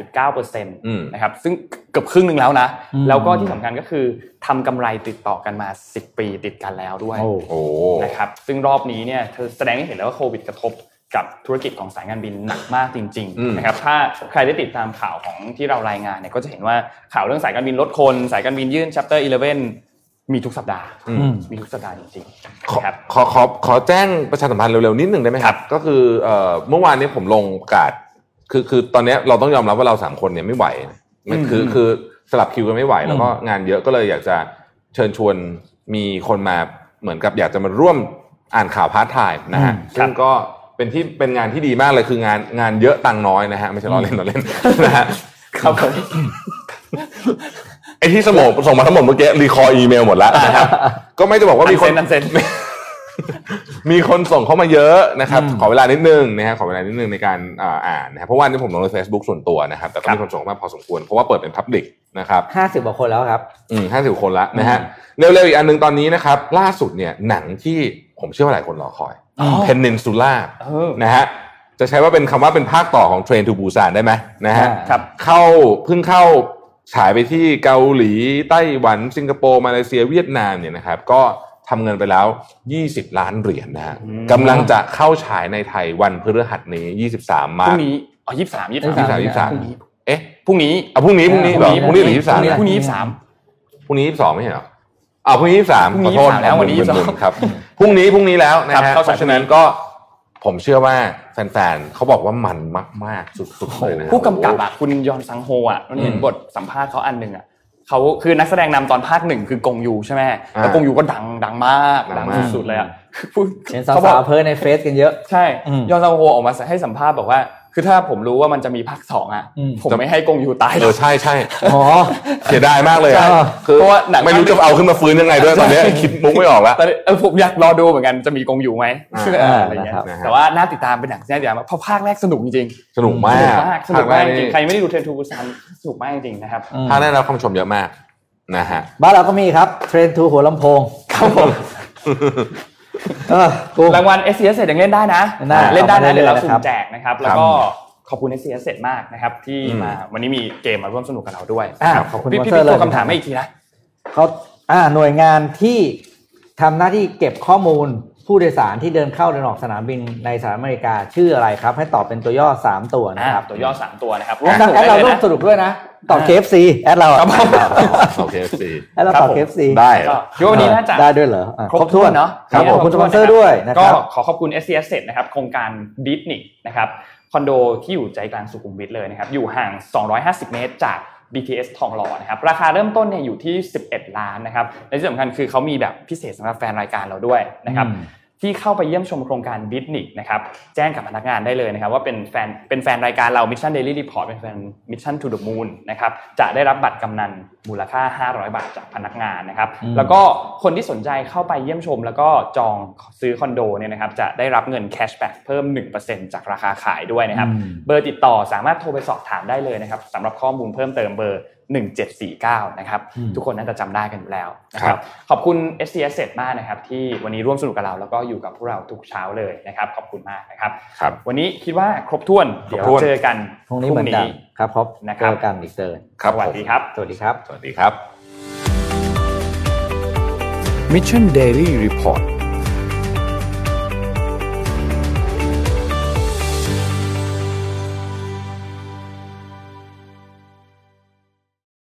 48.9%อืมนะครับซึ่งเกือบครึ่งหนึ่งแล้วนะอืมแล้วก็ที่สำคัญก็คือทำกำไรติดต่อกันมา 10 ปีติดกันแล้วด้วยโอ้โอ้นะครับซึ่งรอบนี้เนี่ยเธอแสดงให้เห็นแล้วว่าโควิดกระทบ กับธุรกิจของสายการบินหนักมากจริงอืมๆนะครับถ้าใครได้ติดตามข่าวของที่เรารายงานเนี่ยก็จะเห็นว่าข่าวเรื่องสายการบินลดคน สายการบินยื่น chapter 11 มีทุกสัปดาห์อืมมีทุกสัปดาห์จริงขอๆนะครับขอขอขอแจ้งประชาสัมพันธ์เร็วๆนิดหนึ่งได้ไหมครับ ก็คือเอ่อเมื่อวานนี้ผมลงประกาศคือคือตอนนี้เราต้องยอมรับว่าเราสามคนเนี่ยไม่ไหวมันคืออืมคือสลับคิวกันไม่ไหวแล้วก็งานเยอะก็เลยอยากจะเชิญชวนมีคนมาเหมือนกับอยากจะมาร่วมอ่านข่าวพาร์ทไทม์นะฮะอืมซึ่งก็ เป็นที่เป็นงานที่ดีมากเลยคืองานงานเยอะตังค์น้อยนะฮะไม่ใช่ล้อเล่นล้อเล่นนะฮะครับผมไอที่สมองส่งมาทั้งหมดเมื่อกี้ recall อีเมลหมดแล้วนะครับก็ไม่จะบอกว่ามีคน unsend unsend มีคนส่งเข้ามาเยอะนะครับอืมขอเวลานิดนึงนะฮะขอเวลานิดนึงในการอ่าอ่านนะครับเพราะว่านี่ผมลงใน Facebook ส่วนตัวนะครับ แต่ก็มีคนส่งเข้ามาพอสมควรเพราะว่าเปิดเป็น publicนะครับห้าสิบกว่าคนแล้วครับ อืมห้าสิบคนละนะฮะอืเร็วๆอีกอันหนึ่งตอนนี้นะครับ ล่าสุดเนี่ยหนังที่ผมเชื่อว่าหลายคนรอคอยอ๋อ Peninsula เออนะฮะจะใช้ว่าเป็นคำว่าเป็นภาคต่อของ Train to Busan ได้ไหมนะฮะครับเข้าเพิ่งเข้าฉายไปที่เกาหลีไต้หวัน สิงคโปร์มาเลเซียเวียดนามเนี่ยนะครับ ก็ทำเงินไปแล้ว 20 ล้านเหรียญนะฮะอืมกำลังจะเข้าฉายในไทยวันพฤหัสนี้ 23 มาพรุ่งนี้อ๋อยี่สามยี่ยี่สิบสามสามยี่สิบสามพรุ่งนี้เอ๊ะพรุ่งนี้เอาพรุ่งนี้พรุ่งนี้เหรอพพรุ่รุ่งงนี้นี้หรือยี่สิบสามพรุ่งนี้ยี่สามพรุ่งนี้ยี่สิบสองไม่ใช่เหรอ อ่าพรุ่งนี้ยี่สิบสามพรุ่งขอนี้โทษ23แล้ววันนี้ผม22ผมครับพรุ่งนี้พรุ่งนี้แล้วนะครัฮะบเข้าเพฉายราะฉะนั้นก็ผมเชื่อว่าแฟนๆเขาบอกว่ามันมากๆสุดๆเลยนะผู้กำกับอะคุณยอนซังโฮอะเราเห็นอืมบทสัมภาษณ์เขาอันหนึ่งอะเขาคือนักแสดงนำตอนภาคหนึ่งคือกงยูใช่ไหมอ่าแล้วกงยูก็ดังดังมากดัดังงมากสุดๆเลยอะพูดเห็นเขาบอสากวๆเพิร์ในเฟซกันเยอะใช่อืมยอนซังโฮออกมาให้สัมภาษณ์บอกว่า คือถ้าผมรู้ว่ามันจะมีภาคสองอะอืมผมไม่ให้กงยูตายหรเอออกใช่ใช่อ๋อเสียดายมากเลยอะใช่คือเพราะว่าหนังไม่รู้จะเอาขึ้นมาฟื้นยังไงด้วยตอนเนี้ยคิดมุกไม่ออกแล้วแต่เออผมอยากรอดูเหมือนกันจะมีกงยูไหมอ่าอะไรเงี้ยนะครับแต่ว่าน่าติดตามเป็นหนังที่น่าติดตามมากเพราะภาคแรกสนุกจริงสนุกมาๆสนุกกมากสนุกมากจริงๆใครภาคแรไม่ได้ดูเทรนทูบูซานสนุกมากจริงๆนะครับอืมภาคแรกได้รับคำชมเยอะมากนะฮะบ้านเราก็มีครับเทรนทูหัวลำโพงครับผมเออกู รางวัล s อ s เสร็จยังเล่นได้นะได้เล่นได้เอามานะเดี๋ยวเราเรื่อยๆสุ่นะครัมบแจกนะครับ แล้วก็ขอบคุณ s อ s เสร็จมากนะครับ ที่อืมมาวันนี้มีเกมมาร่วมสนุกกับเราด้วยอ่าครับขอบคุณพี่มอนพี่เตอร์พี่เลยตัวคำถามให้อีกทีนะเขาอ่าหน่วยงานที่ทำหน้าที่เก็บข้อมูล ผู้โดยสารที่เดินเข้าเดินออกสนามบินในสหรัฐอเมริกาชื่ออะไรครับ ให้ตอบเป็นตัวย่อ 3 ตัวนะนะคครัรับบตัวย่อ 3 ตัวนะครับทางแอดเราได้ร่เลวยมนะสนุกด้วยนะตอบอ่า KFC แอดเราครับผมโอเคสิแอดเราครับตอบผม KFC ได้ก็คิดว่าวันนี้น่าจะได้ด้วยเหรออะครบถ้วนเนาะครับผมวันนี้คุณสครบปอนเซอร์ถ้ด้วยนะคก็รับขอขอบคุณ s อ s เสร็จนะครับโครงการดิสนีนะครับคอนโดที่อยู่ใจกลางสุขุมวิทเลยนะครับอยู่ห่าง 250 เมตรจาก BTS ทองหล่อนะครับราคาเริ่มต้นเนี่ยอยู่ที่ 11 ล้านนะครับและที่สำคัญคือเขามีแบบพิเศษสำหรับแฟนรายการเราด้วยนะครับ ที่เข้าไปเยี่ยมชมโครงการดิสนีนะครับแจ้งกับพนักงานได้เลยนะครับว่าเป็นแฟนเป็นแฟนรายการเรา Mission Daily Report เป็นแฟน Mission to the Moon นะครับจะได้รับบัตรกำนัลมูลค่า 500 บาทจากพนักงานนะครับอืมแล้วก็คนที่สนใจเข้าไปเยี่ยมชม แล้วก็จองซื้อคอนโดเนี่ยนะครับจะได้รับเงิน cashback เพิ่ม 1%จากราคาขายด้วยนะครับอืมเบอร์ติดต่อสามารถโทรไปสอบถามได้เลยนะครับสำหรับข้อมูลเพิ่มเติมเบอร์ 1749นะครับอืมทุกคนน่าจะจำได้กันอยู่แล้วนะครับครับขอบคุณ s c s เ e t มากนะครับที่วันนี้ร่วมสนุกกับเราแล้วก็อยู่กับพวกเราทุกเช้าเลยนะครับขอบคุณมากนะครับครับวันนี้คิดว่าครบถ้วนเดี๋ยวครบถ้วนเจอกันพรุ่งนี้เหมือนกันครับพบนะคเจรับอกันอีกเจอครับสวัสดีครับ สวัสดีครับ สวัสดีครับ Mission Daily Report